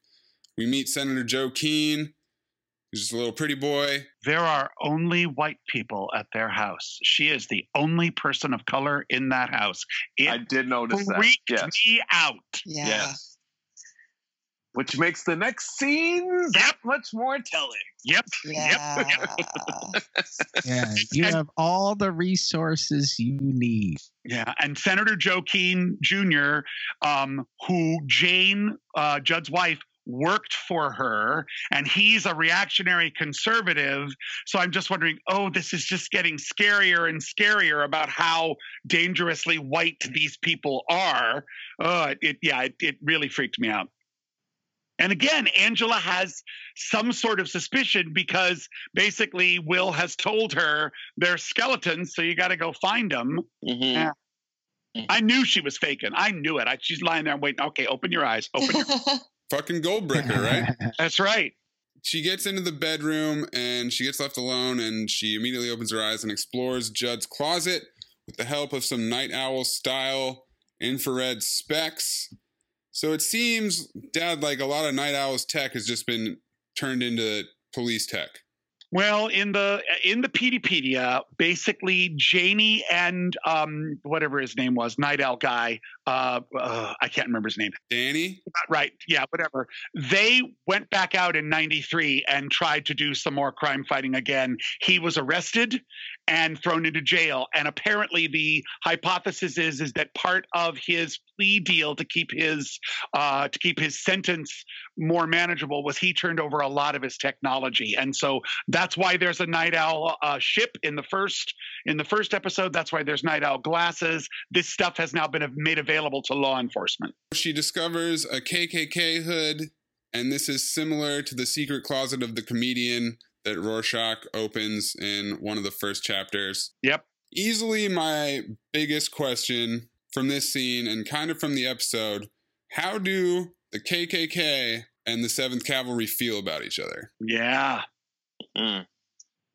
We meet Senator Joe Keene, who's just a little pretty boy. there are only white people at their house she is the only person of color in that house it I did notice that. freaked Yes. me out Yeah. Yes. Which makes the next scene that much more telling. yep Yeah. Yeah, you have all the resources you need. Yeah, and Senator Joe Keene Jr., um, who Jane, uh, Judd's wife, worked for her, and he's a reactionary conservative. So I'm just wondering, oh, this is just getting scarier and scarier about how dangerously white these people are. Uh, it, yeah, it, it really freaked me out. And again, Angela has some sort of suspicion because basically Will has told her they're skeletons, so you got to go find them. Mhm. Yeah. I knew she was faking. I knew it. I, she's lying there waiting. Okay, open your eyes. Open your. Fucking Goldbricker, right? That's right. she gets into the bedroom and she gets left alone and she immediately opens her eyes and explores Judd's closet with the help of some night owl style infrared specs. So it seems, Dad, like a lot of night owl's tech has just been turned into police tech. Well, in the in the Peteypedia, basically Janie and um whatever his name was, Nite Owl guy, uh, uh I can't remember his name. Danny? Right, yeah, whatever. They went back out in 93 and tried to do some more crime fighting again. He was arrested and thrown into jail. And apparently the hypothesis is is that part of his plea deal to keep his uh, to keep his sentence more manageable was he turned over a lot of his technology. And so that's why there's a night owl uh, ship in the first in the first episode. That's why there's night owl glasses. This stuff has now been made available to law enforcement. She discovers a KKK hood, and this is similar to the secret closet of the comedian that Rorschach opens in one of the first chapters. Yep. Easily my biggest question from this scene and kind of from the episode how do the KKK and the 7th Cavalry feel about each other? Yeah. Mm.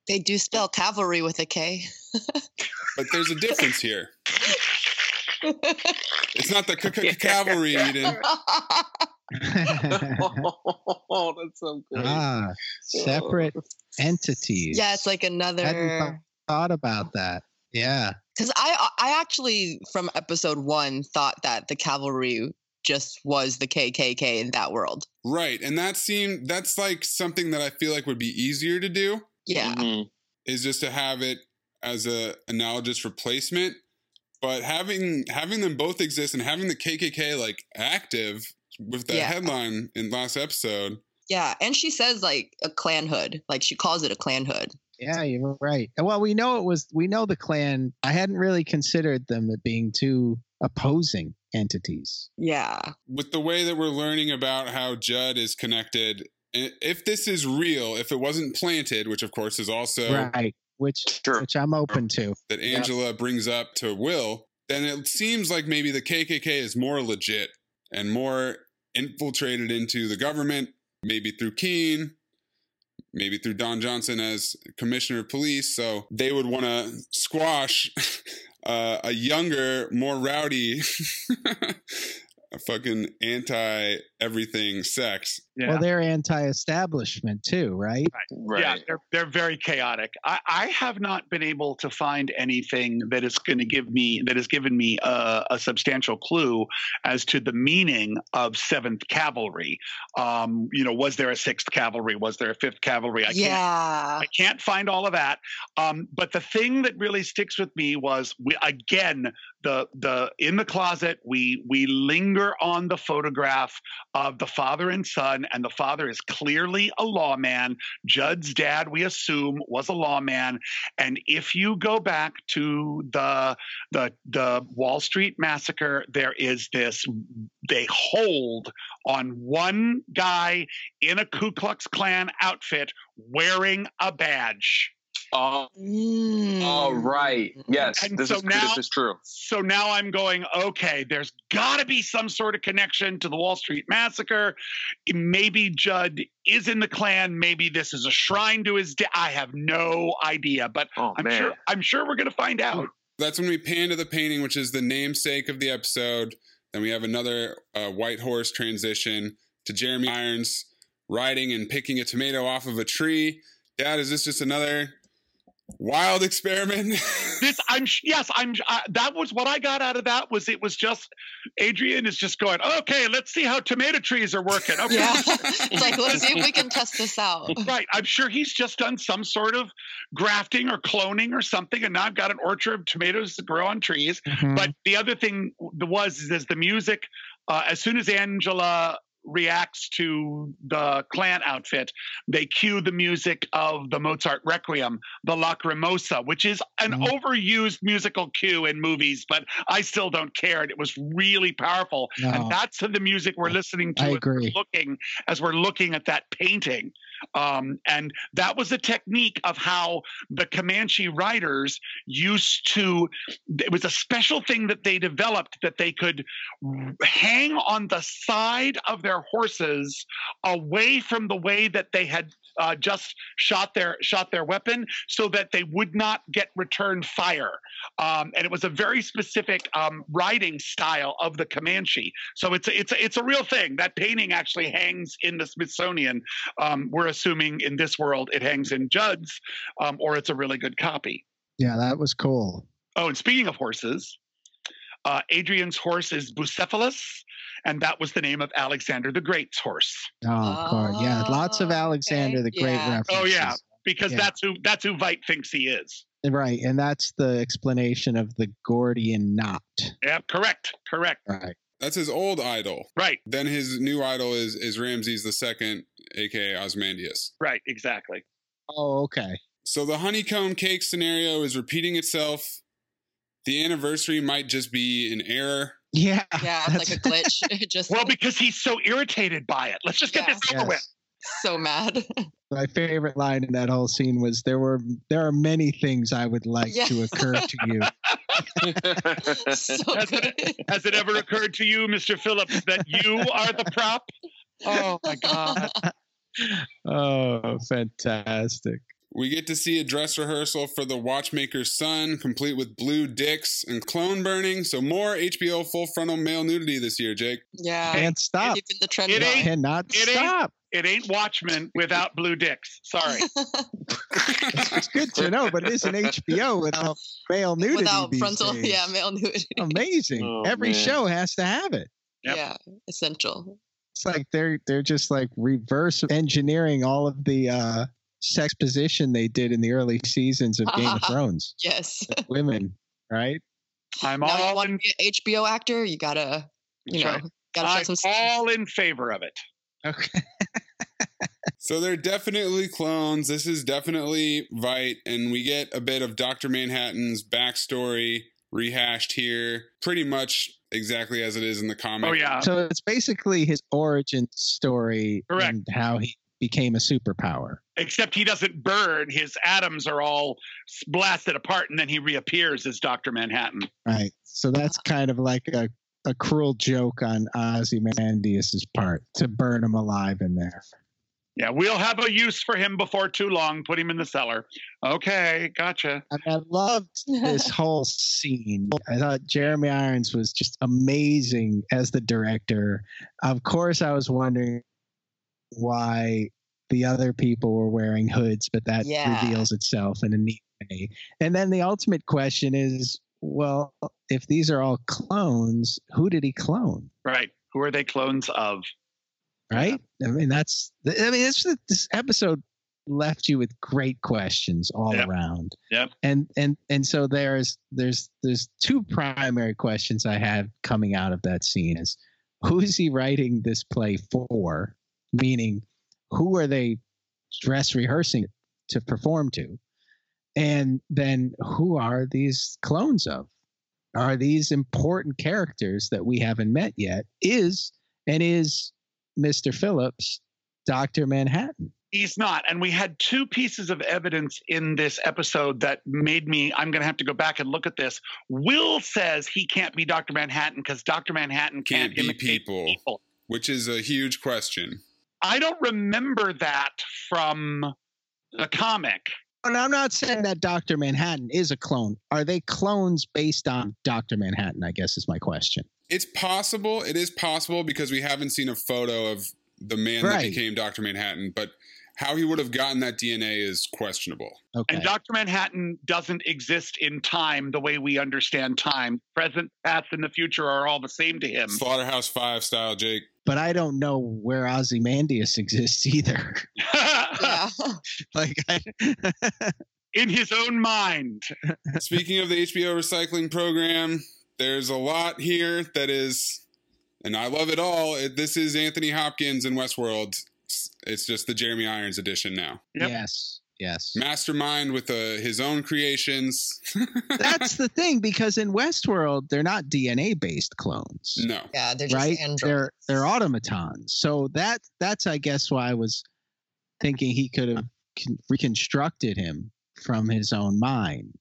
They do spell cavalry with a K. But there's a difference here. It's not the c- cavalry, Eden. oh, that's so good. ah, separate entities. yeah, it's like Hadn't another. thought- thought about that. Yeah. Because I I actually from episode one thought that the cavalry just was the KKK in that world. Right. And that seemed that's like something that I feel like would be easier to do Yeah. Mhm. is just to have it as a analogous replacement. But having having them both exist and having the KKK like active with that Yeah. headline in last episode, Yeah, and she says like a Klan hood, like she calls it a Klan hood. Yeah, you're right. Well, we know it was. We know the Klan. I hadn't really considered them as being two opposing entities. Yeah, with the way that we're learning about how Judd is connected, if this is real, if it wasn't planted, which of course is also right. Which which I'm open to. that Angela brings up to Will, then it seems like maybe the KKK is more legit and more infiltrated into the government, maybe through Keene, maybe through Don Johnson as commissioner of police. So they would want to squash uh, a younger, more rowdy, fucking anti everything sex. Yeah. Well, they're anti-establishment too, right? Yeah, they're they're very chaotic. I, I have not been able to find anything that is going to give me that has given me a, a substantial clue as to the meaning of Seventh Cavalry. Um, you know, was there a Sixth Cavalry? Was there a Fifth Cavalry? I can't yeah. I can't find all of that. Um, but the thing that really sticks with me was we, again the the in the closet we we linger on the photograph of the father and son, and the father is clearly a lawman. Judd's dad, we assume, was a lawman. And if you go back to the the the Wall Street massacre, there is this they hold on one guy in a Ku Klux Klan outfit wearing a badge. Oh, oh, right. Yes, And this so is now- this is true. So now I'm going, okay, there's got to be some sort of connection to the Wall Street massacre. Maybe Judd is in the Klan. Maybe this is a shrine to his dad. I have no idea, but I'm man. sure I'm sure we're going to find out. That's when we pan to the painting, which is the namesake of the episode. Then we have another uh, white horse transition to Jeremy Irons riding and picking a tomato off of a tree. Dad, is this just another wild experiment? this i'm yes i'm uh, that was what i got out of that was it was just adrian is just going okay let's see how tomato trees are working okay Yeah. it's like let's see if we can test this out. right i'm sure he's just done some sort of grafting or cloning or something and now i've got an orchard of tomatoes that grow on trees Mhm. but the other thing was is, is the music uh, as soon as angela reacts to the Klan outfit they cue the music of the mozart requiem the lacrimosa which is an mm-hmm. overused musical cue in movies but i still don't care And it was really powerful No. and that's the music we're listening to I agree. looking as we're looking at that painting um, and that was a technique of how the Comanche riders used to. It was a special thing that they developed that they could hang on the side of their horses away from the way that they had uh, just shot their shot their weapon, so that they would not get return fire. Um, and it was a very specific um, riding style of the Comanche. So it's a, it's a, it's a real thing. That painting actually hangs in the Smithsonian. Um, we're assuming in this world it hangs in Judd's, um, or it's a really good copy. Yeah, that was cool. Oh, and speaking of horses, uh, Adrian's horse is Bucephalus, and that was the name of Alexander the Great's horse. Oh, of course. Yeah, lots of Alexander the Great Yeah. references. Oh yeah, because Yeah. that's who that's who Veidt thinks he is. Right, and that's the explanation of the Gordian knot. Yeah, correct, correct. Right. That's his old idol. Right. Then his new idol is is Ramses the second, aka Ozymandias. Right, exactly. Oh, okay. So the honeycomb cake scenario is repeating itself. The anniversary might just be an error. Yeah. Yeah, it's like a glitch. Just Well, because he's so irritated by it. Let's just get Yeah. this over with. so mad. My favorite line in that whole scene was there were there are many things I would like Yeah. to occur to you. so has, it, has it ever occurred to you, Mr. Phillips, that you are the prop? Oh my God. Oh, fantastic. We get to see a dress rehearsal for the Watchmaker's Son, complete with blue dicks and clone burning. So more HBO full frontal male nudity this year, Jake. Yeah. Can't stop. Keeping the trend It ain't- Cannot It ain't, stop. it ain't Watchmen without blue dicks. Sorry. It's good to know, but it is an HBO without male nudity. Without these frontal, days. yeah, male nudity. Amazing. Oh, Every man. show has to have it. Yep. Yeah, essential. It's like they're they're just like reverse engineering all of the uh sex position they did in the early seasons of Game of Thrones. Yes. Women, right? I'm now you all want in, to be an HBO actor, you gotta, you know, right. gotta show I'm some. skills. all in favor of it. Okay. So they're definitely clones. This is definitely Veidt, and we get a bit of Dr. Manhattan's backstory rehashed here, pretty much exactly as it is in the comic. Oh yeah. So it's basically his origin story Correct. and how he became a superpower. Except he doesn't burn. His atoms are all blasted apart, and then he reappears as Doctor Manhattan. Right. So that's kind of like a, a cruel joke on Ozymandias's part to burn him alive in there. Yeah, we'll have a use for him before too long. Put him in the cellar. Okay, gotcha. I, mean, I loved this whole scene. I thought Jeremy Irons was just amazing as the director. Of course, I was wondering why the other people were wearing hoods, but that Yeah. reveals itself in a neat way. And then the ultimate question is well, if these are all clones, who did he clone? Right. Who are they clones of? Right? I mean, that's, I mean, this, this episode left you with great questions all Yep. around Yep. and and and so there's there's there's two primary questions i have coming out of that scene is who is he writing this play for meaning who are they dress rehearsing to perform to and then who are these clones of are these important characters that we haven't met yet is and is mr phillips dr manhattan He's not. And we had two pieces of evidence in this episode that made me, I'm going to have to go back and look at this. Will says he can't be Dr. Manhattan because Dr. Manhattan can't, Can't be imitate people. Which is a huge question. I don't remember that from the comic. And I'm not saying that Dr. Manhattan is a clone. Are they clones based on Dr. Manhattan? I guess is my question. It's possible. It is possible because we haven't seen a photo of the man that became Dr. Manhattan, but how he would have gotten that DNA is questionable. Okay. And Dr. Manhattan doesn't exist in time the way we understand time. Present, past, and the future are all the same to him. Slaughterhouse Five style, Jake. But I don't know where Ozymandias exists either. yeah. like, I, in his own mind. Speaking of the HBO recycling program, there's a lot here that is, and I love it all. It, this is Anthony Hopkins in Westworld. It's, it's just the Jeremy Irons edition now. Yep. yes, yes. Mastermind with uh, his own creations. That's the thing because in Westworld they're not DNA based clones, no. Yeah, they're just right? androids. They're they're automatons. So that that's I guess why I was thinking he could have con- reconstructed him from his own mind,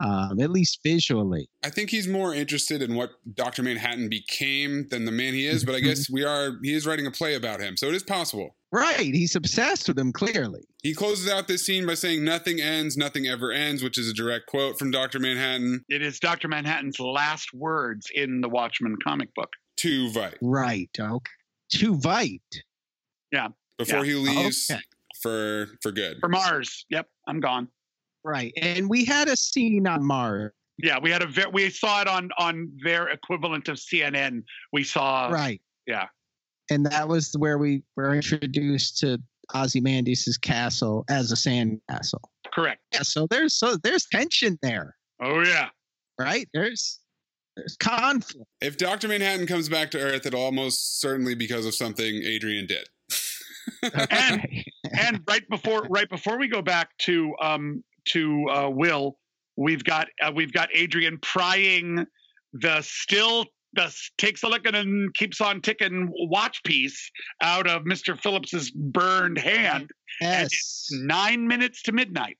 um, at least visually. I think he's more interested in what Dr. Manhattan became than the man he is, but I guess we are he is writing a play about him. So it is possible. Right. He's obsessed with him, clearly. He closes out this scene by saying nothing ends, nothing ever ends, which is a direct quote from Dr. Manhattan It is Dr. Manhattan's last words in the Watchmen comic book. to Veidt Right. Okay. To Veidt. Yeah. before Yeah. he leaves Okay. for for good. For Mars. Yep, I'm gone. Right. And we had a scene on Mars. Yeah, we had a ve- we saw it on on their equivalent of CNN. We saw right. Yeah. And that was where we were introduced to Ozymandias' castle as a sand castle. Correct. Yeah, so there's so there's tension there, Oh yeah. right? There's there's conflict. If Dr. Manhattan comes back to Earth, it'll almost certainly because of something Adrian did. And and right before right before we go back to um to uh, Will, we've got uh, we've got Adrian prying the still the takes a look at and keeps on ticking watch piece out of Mr. Phillips's burned hand. And it's nine minutes to midnight.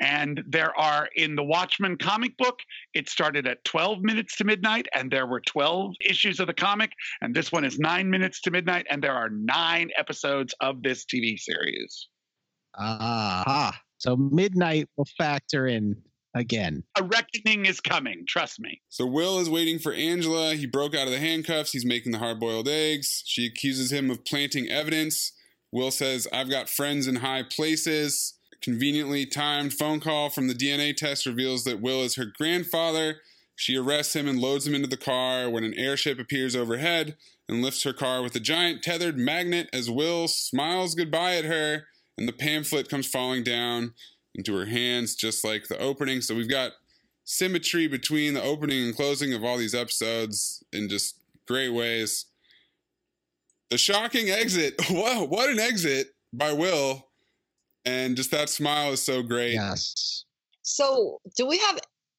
And there are in the Watchmen comic book, it started at 12 minutes to midnight, and there were 12 issues of the comic. And this one is nine minutes to midnight, and there are nine episodes of this TV series. Ah, so midnight will factor in again. A reckoning is coming, trust me. So Will is waiting for Angela. He broke out of the handcuffs. He's making the hard boiled eggs. She accuses him of planting evidence. Will says, I've got friends in high places. Conveniently timed phone call from the DNA test reveals that Will is her grandfather. She arrests him and loads him into the car when an airship appears overhead and lifts her car with a giant tethered magnet as Will smiles goodbye at her and the pamphlet comes falling down into her hands just like the opening. So we've got symmetry between the opening and closing of all these episodes in just great ways. The shocking exit. Whoa, what an exit by Will. And just that smile is so great. Yes. So, do we have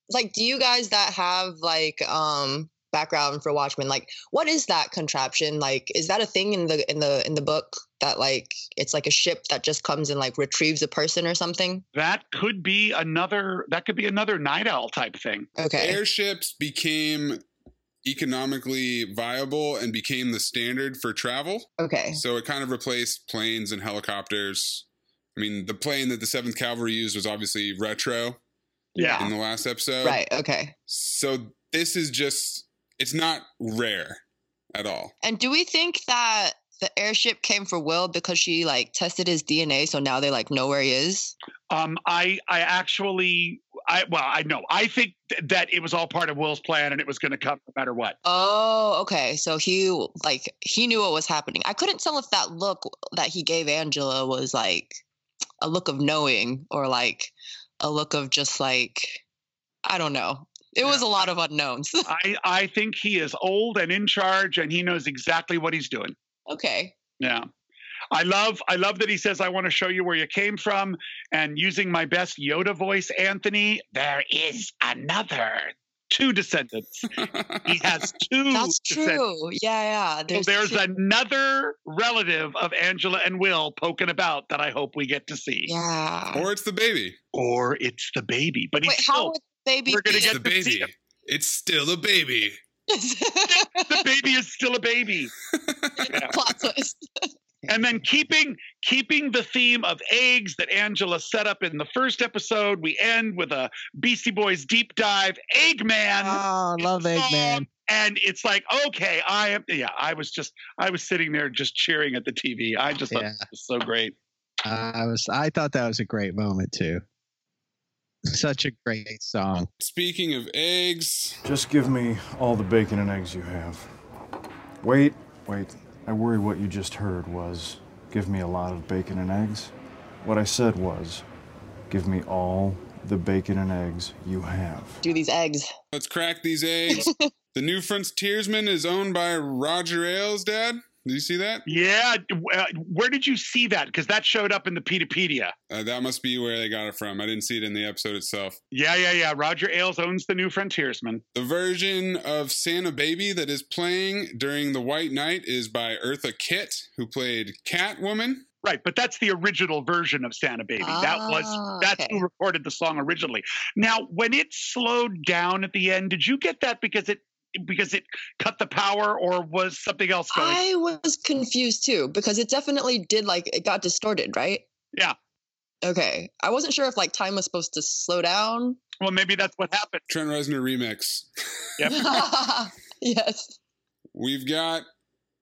like do you guys that have like um background for Watchmen like what is that contraption? Like is that a thing in the in the in the book that like it's like a ship that just comes and like retrieves a person or something? That could be another that could be another Nite Owl type thing. Okay. Airships became economically viable and became the standard for travel. Okay. So it kind of replaced planes and helicopters. I mean, the plane that the 7th Cavalry used was obviously retro. Yeah. In the last episode. Right, okay. So this is just it's not rare at all. And do we think that the airship came for Will because she like tested his DNA so now they like know where he is? Um, I I actually I well I know I think th- that it was all part of Will's plan and it was going to come no matter what. Oh, okay. So he like he knew what was happening. I couldn't tell if that look that he gave Angela was like a look of knowing or like a look of just like I don't know. It was a lot of unknowns. I I think he is old and in charge and he knows exactly what he's doing. okay. Yeah. I love I love that he says I want to show you where you came from and using my best Yoda voice Anthony there is another two descendants. he has two That's descendants. true. Yeah, yeah. So There's, there's two- another relative of Angela and Will poking about that I hope we get to see. Yeah. Or it's the baby. Or it's the baby. But he's Wait, how still, would baby we're gonna get the baby. him. It's still a baby. the baby is still a baby. Yeah. plot twist? And then keeping keeping the theme of eggs that Angela set up in the first episode, we end with a Beastie Boys deep dive. Eggman. Oh, I love Eggman. And it's like, okay, I am. Yeah, I was just, I was sitting there just cheering at the TV. I just thought Yeah. this was so great. I was I thought that was a great moment too. Such a great song. Speaking of eggs, Just give me all the bacon and eggs you have. Wait, wait. I worry what you just heard was give me a lot of bacon and eggs. What I said was give me all the bacon and eggs you have. Do these eggs. let's crack these eggs. the new frontiersman is owned by Roger Ailes, Dad. Did you see that? Yeah, uh, where did you see that? Because that showed up in the Peteypedia. Uh, that must be where they got it from. I didn't see it in the episode itself. Yeah, yeah, yeah. Roger Ailes owns the new Frontiersman. The version of Santa Baby that is playing during the White Night is by Eartha Kitt, who played Catwoman. Right, but that's the original version of Santa Baby. that Ah, was that's okay. who recorded the song originally. Now, when it slowed down at the end, did you get that because it because it cut the power or was something else going? I was confused too because it definitely did like it got distorted, right? Yeah. Okay. I wasn't sure if like time was supposed to slow down. Well, maybe that's what happened. Trent Reznor remix. Yep. yes. We've got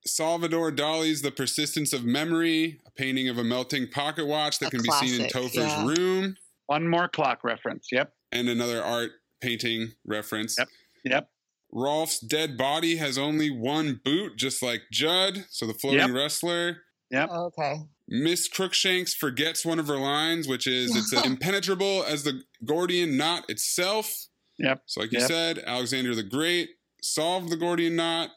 Salvador Dali's The Persistence of Memory, a painting of a melting pocket watch that A can be seen in Topher's yeah. room, One more clock reference. Yep. and another art painting reference. Yep. Yep. Rolf's dead body has only one boot, just like Judd, so the floating Yep. wrestler. Yep. Okay. Miss Crookshanks forgets one of her lines, which is it's impenetrable as the Gordian knot itself. Yep. So, like you Yep. said, Alexander the Great solved the Gordian knot.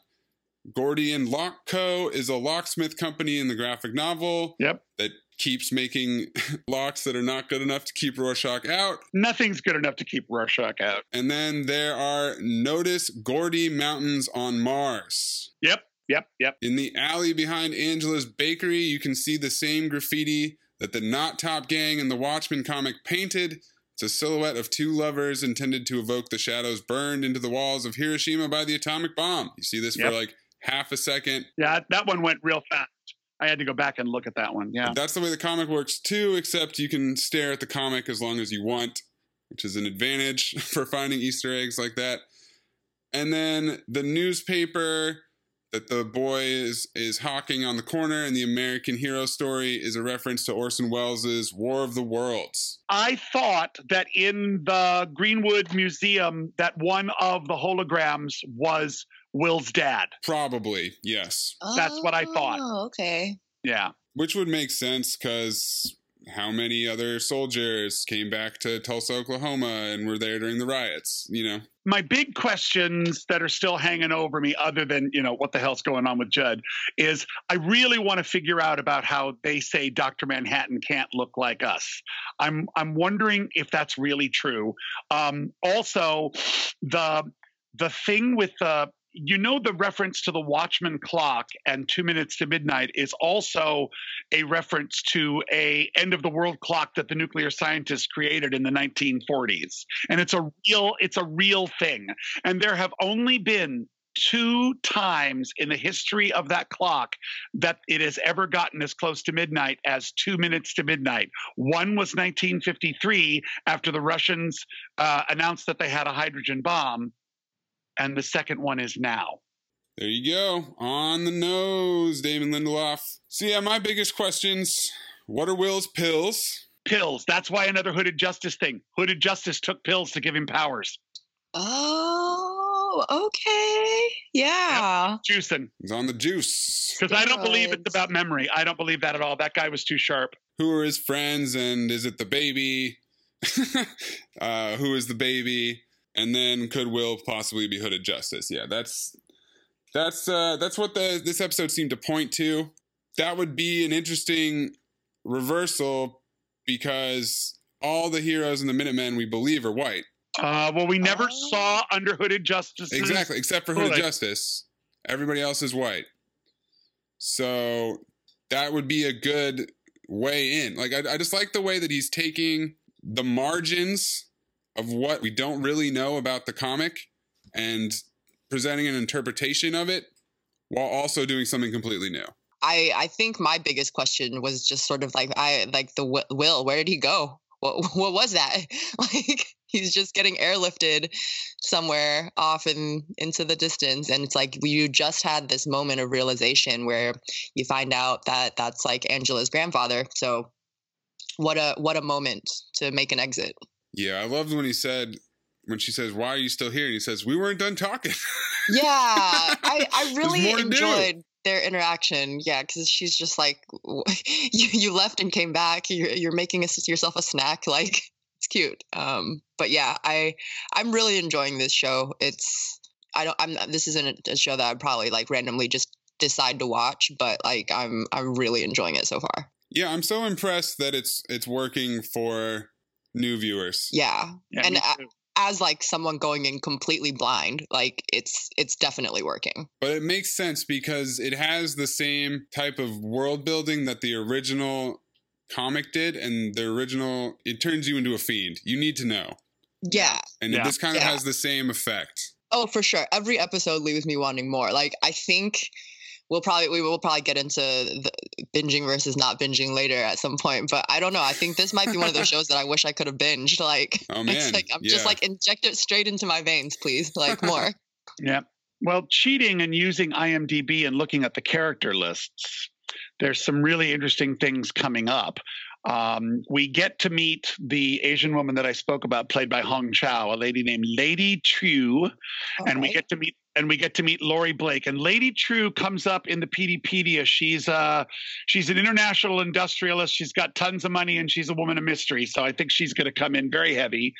Gordian Lock Co. is a locksmith company in the graphic novel Yep. that keeps making locks that are not good enough to keep Rorschach out. Nothing's good enough to keep Rorschach out. And then there are Nodus Gordii Mountains on Mars. Yep, yep, yep. In the alley behind Angela's Bakery, you can see the same graffiti that the Knot Top Gang in the Watchmen comic painted. It's a silhouette of two lovers intended to evoke the shadows burned into the walls of Hiroshima by the atomic bomb. You see this Yep. for like half a second. Yeah, that one went real fast. I had to go back and look at that one. Yeah. That's the way the comic works too, except you can stare at the comic as long as you want, which is an advantage for finding Easter eggs like that. And then the newspaper that the boy is is hawking on the corner and the American hero story is a reference to Orson Welles' War of the Worlds. I thought that in the Greenwood Museum that one of the holograms was Will's dad. Probably, yes. That's what I thought. Oh, okay. Yeah. Which would make sense because how many other soldiers came back to Tulsa, Oklahoma and were there during the riots, you know? My big questions that are still hanging over me, other than, you know, what the hell's going on with Judd, is I really want to figure out about how they say Dr. Manhattan can't look like us. I'm I'm wondering if that's really true. Um, also, the the thing with the you know the reference to the Watchman clock and two minutes to midnight is also a reference to a end of the world clock that the nuclear scientists created in the 1940s, and it's a real it's a real thing. And there have only been two times in the history of that clock that it has ever gotten as close to midnight as two minutes to midnight. One was 1953 after the Russians uh, announced that they had a hydrogen bomb and the second one is now. There you go. On the nose, Damon Lindelof. So, yeah, my biggest questions what are Will's pills? Pills. That's why another Hooded Justice thing. Hooded Justice took pills to give him powers. Oh, okay. Yeah. Juicing. He's on the juice. Because I don't believe it's about memory. I don't believe that at all. That guy was too sharp. Who are his friends and is it the baby? uh, who is the baby? And then could Will possibly be Hooded Justice? Yeah, that's that's uh, that's what the this episode seemed to point to. That would be an interesting reversal because all the heroes in the Minutemen we believe are white. Uh, well, we never saw under Hooded Justice. Exactly, except for Hooded Justice. Everybody else is white. So that would be a good way in. Like, I, I just like the way that he's taking the margins of what we don't really know about the comic and presenting an interpretation of it while also doing something completely new. I I think my biggest question was just sort of like I like the wi- will. Where did he go? What what was that? Like he's just getting airlifted somewhere off in into the distance, and it's like you just had this moment of realization where you find out that that's like Angela's grandfather. So what a what a moment to make an exit. Yeah, I loved when he said, when she says, Why are you still here? And he says, We weren't done talking. Yeah, I I really more to do. enjoyed their interaction. Yeah, because she's just like, you you left and came back. You're you're making a, yourself a snack. Like it's cute. Um, but yeah, I I'm really enjoying this show. It's I don't I'm this isn't a show that I'd probably like randomly just decide to watch, but like I'm I'm really enjoying it so far. yeah, I'm so impressed that it's it's working for new viewers. Yeah, Yeah, and a- as like someone going in completely blind, like it's it's definitely working. But it makes sense because it has the same type of world building that the original comic did, and the original it turns you into a fiend. You need to know, Yeah. and Yeah. this kind of Yeah. has the same effect. Oh, for sure. Every episode leaves me wanting more. Like I think we'll probably we will probably get into the binging versus not binging later at some point. But I don't know. I think this might be one of those shows that I wish I could have binged. Like Oh, it's man. like I'm Yeah. just like inject it straight into my veins, please. Like more. Yeah. Well, cheating and using IMDb and looking at the character lists, there's some really interesting things coming up. Um, we get to meet the Asian woman that I spoke about, played by Hong Chau, a lady named Lady Trieu, and we get to meet and we get to meet Laurie Blake. And Lady Trieu comes up in the Peteypedia. She's uh she's an international industrialist. She's got tons of money and she's a woman of mystery. So I think she's going to come in very heavy.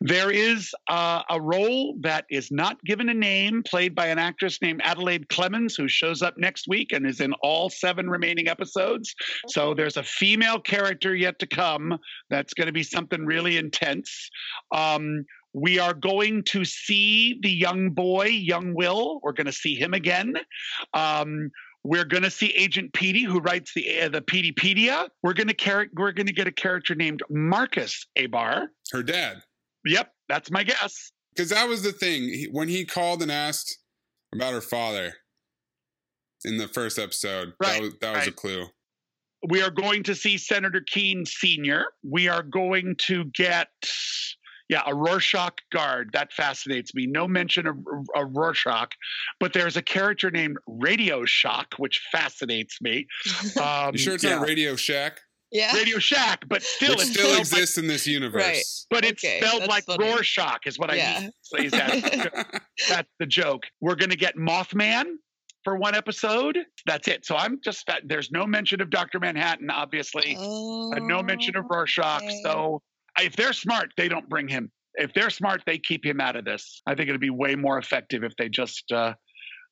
There is uh, a role that is not given a name, played by an actress named Adelaide Clemens, who shows up next week and is in all seven remaining episodes. So there's a female character yet to come that's going to be something really intense. Um, we are going to see the young boy, young Will. We're going to see him again. Um, we're going to see Agent Petey, who writes the uh, the Peteypedia. We're going to char- we're going to get a character named Marcus Abar. Her dad. Yep, that's my guess. Because that was the thing he, when he called and asked about her father in the first episode. Right, that was, that was a clue. We are going to see Senator Keene Sr. We are going to get, yeah, a Rorschach guard. That fascinates me. No mention of a Rorschach, but there's a character named Radio Shock, which fascinates me. Um, you sure it's yeah. not Radio Shack? Yeah. Radio Shack, but still, Which it's still spelled exists in this universe. Right. But it's Okay, spelled like funny. Rorschach, is what I Yeah. mean. So is that- that's the joke. We're going to get Mothman for one episode. That's it. So I'm just that there's no mention of Dr. Manhattan, obviously, and no mention of Rorschach. So if they're smart, they don't bring him. If they're smart, they keep him out of this. I think it'd be way more effective if they just uh,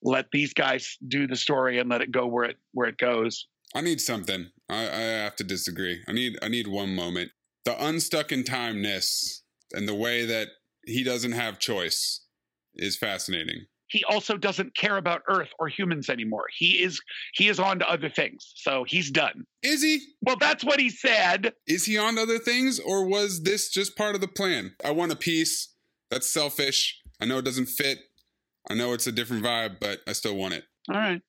let these guys do the story and let it go where it where it goes. I need something. I, I have to disagree. I need I need one moment. The unstuck in timeness and the way that he doesn't have choice is fascinating. He also doesn't care about Earth or humans anymore. He is he is on to other things. So he's done. Is he? Well, that's what he said. Is he on to other things or was this just part of the plan? I want a piece. That's selfish. I know it doesn't fit. I know it's a different vibe, but I still want it. All right.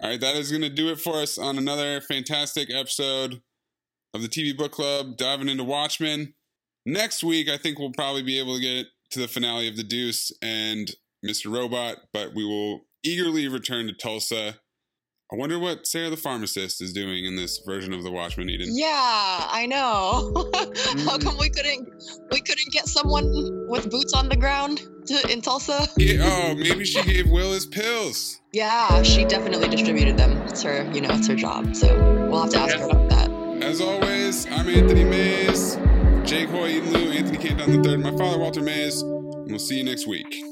All right, that is going to do it for us on another fantastic episode of the TV Book Club, diving into Watchmen. Next week, I think we'll probably be able to get to the finale of The Deuce and Mr. Robot, but we will eagerly return to Tulsa. I wonder what Sarah the Pharmacist is doing in this version of The Watchmen, Eden. Yeah, I know. How come mm. we couldn't we couldn't get someone with boots on the ground to, in Tulsa? Yeah, oh, maybe she gave Will his pills. Yeah, she definitely distributed them. It's her, you know, it's her job. So we'll have to ask her about that. As always, I'm Anthony Mays, Jake Hoy, Eden Lou, Anthony Canton III, my father, Walter Mays, and we'll see you next week.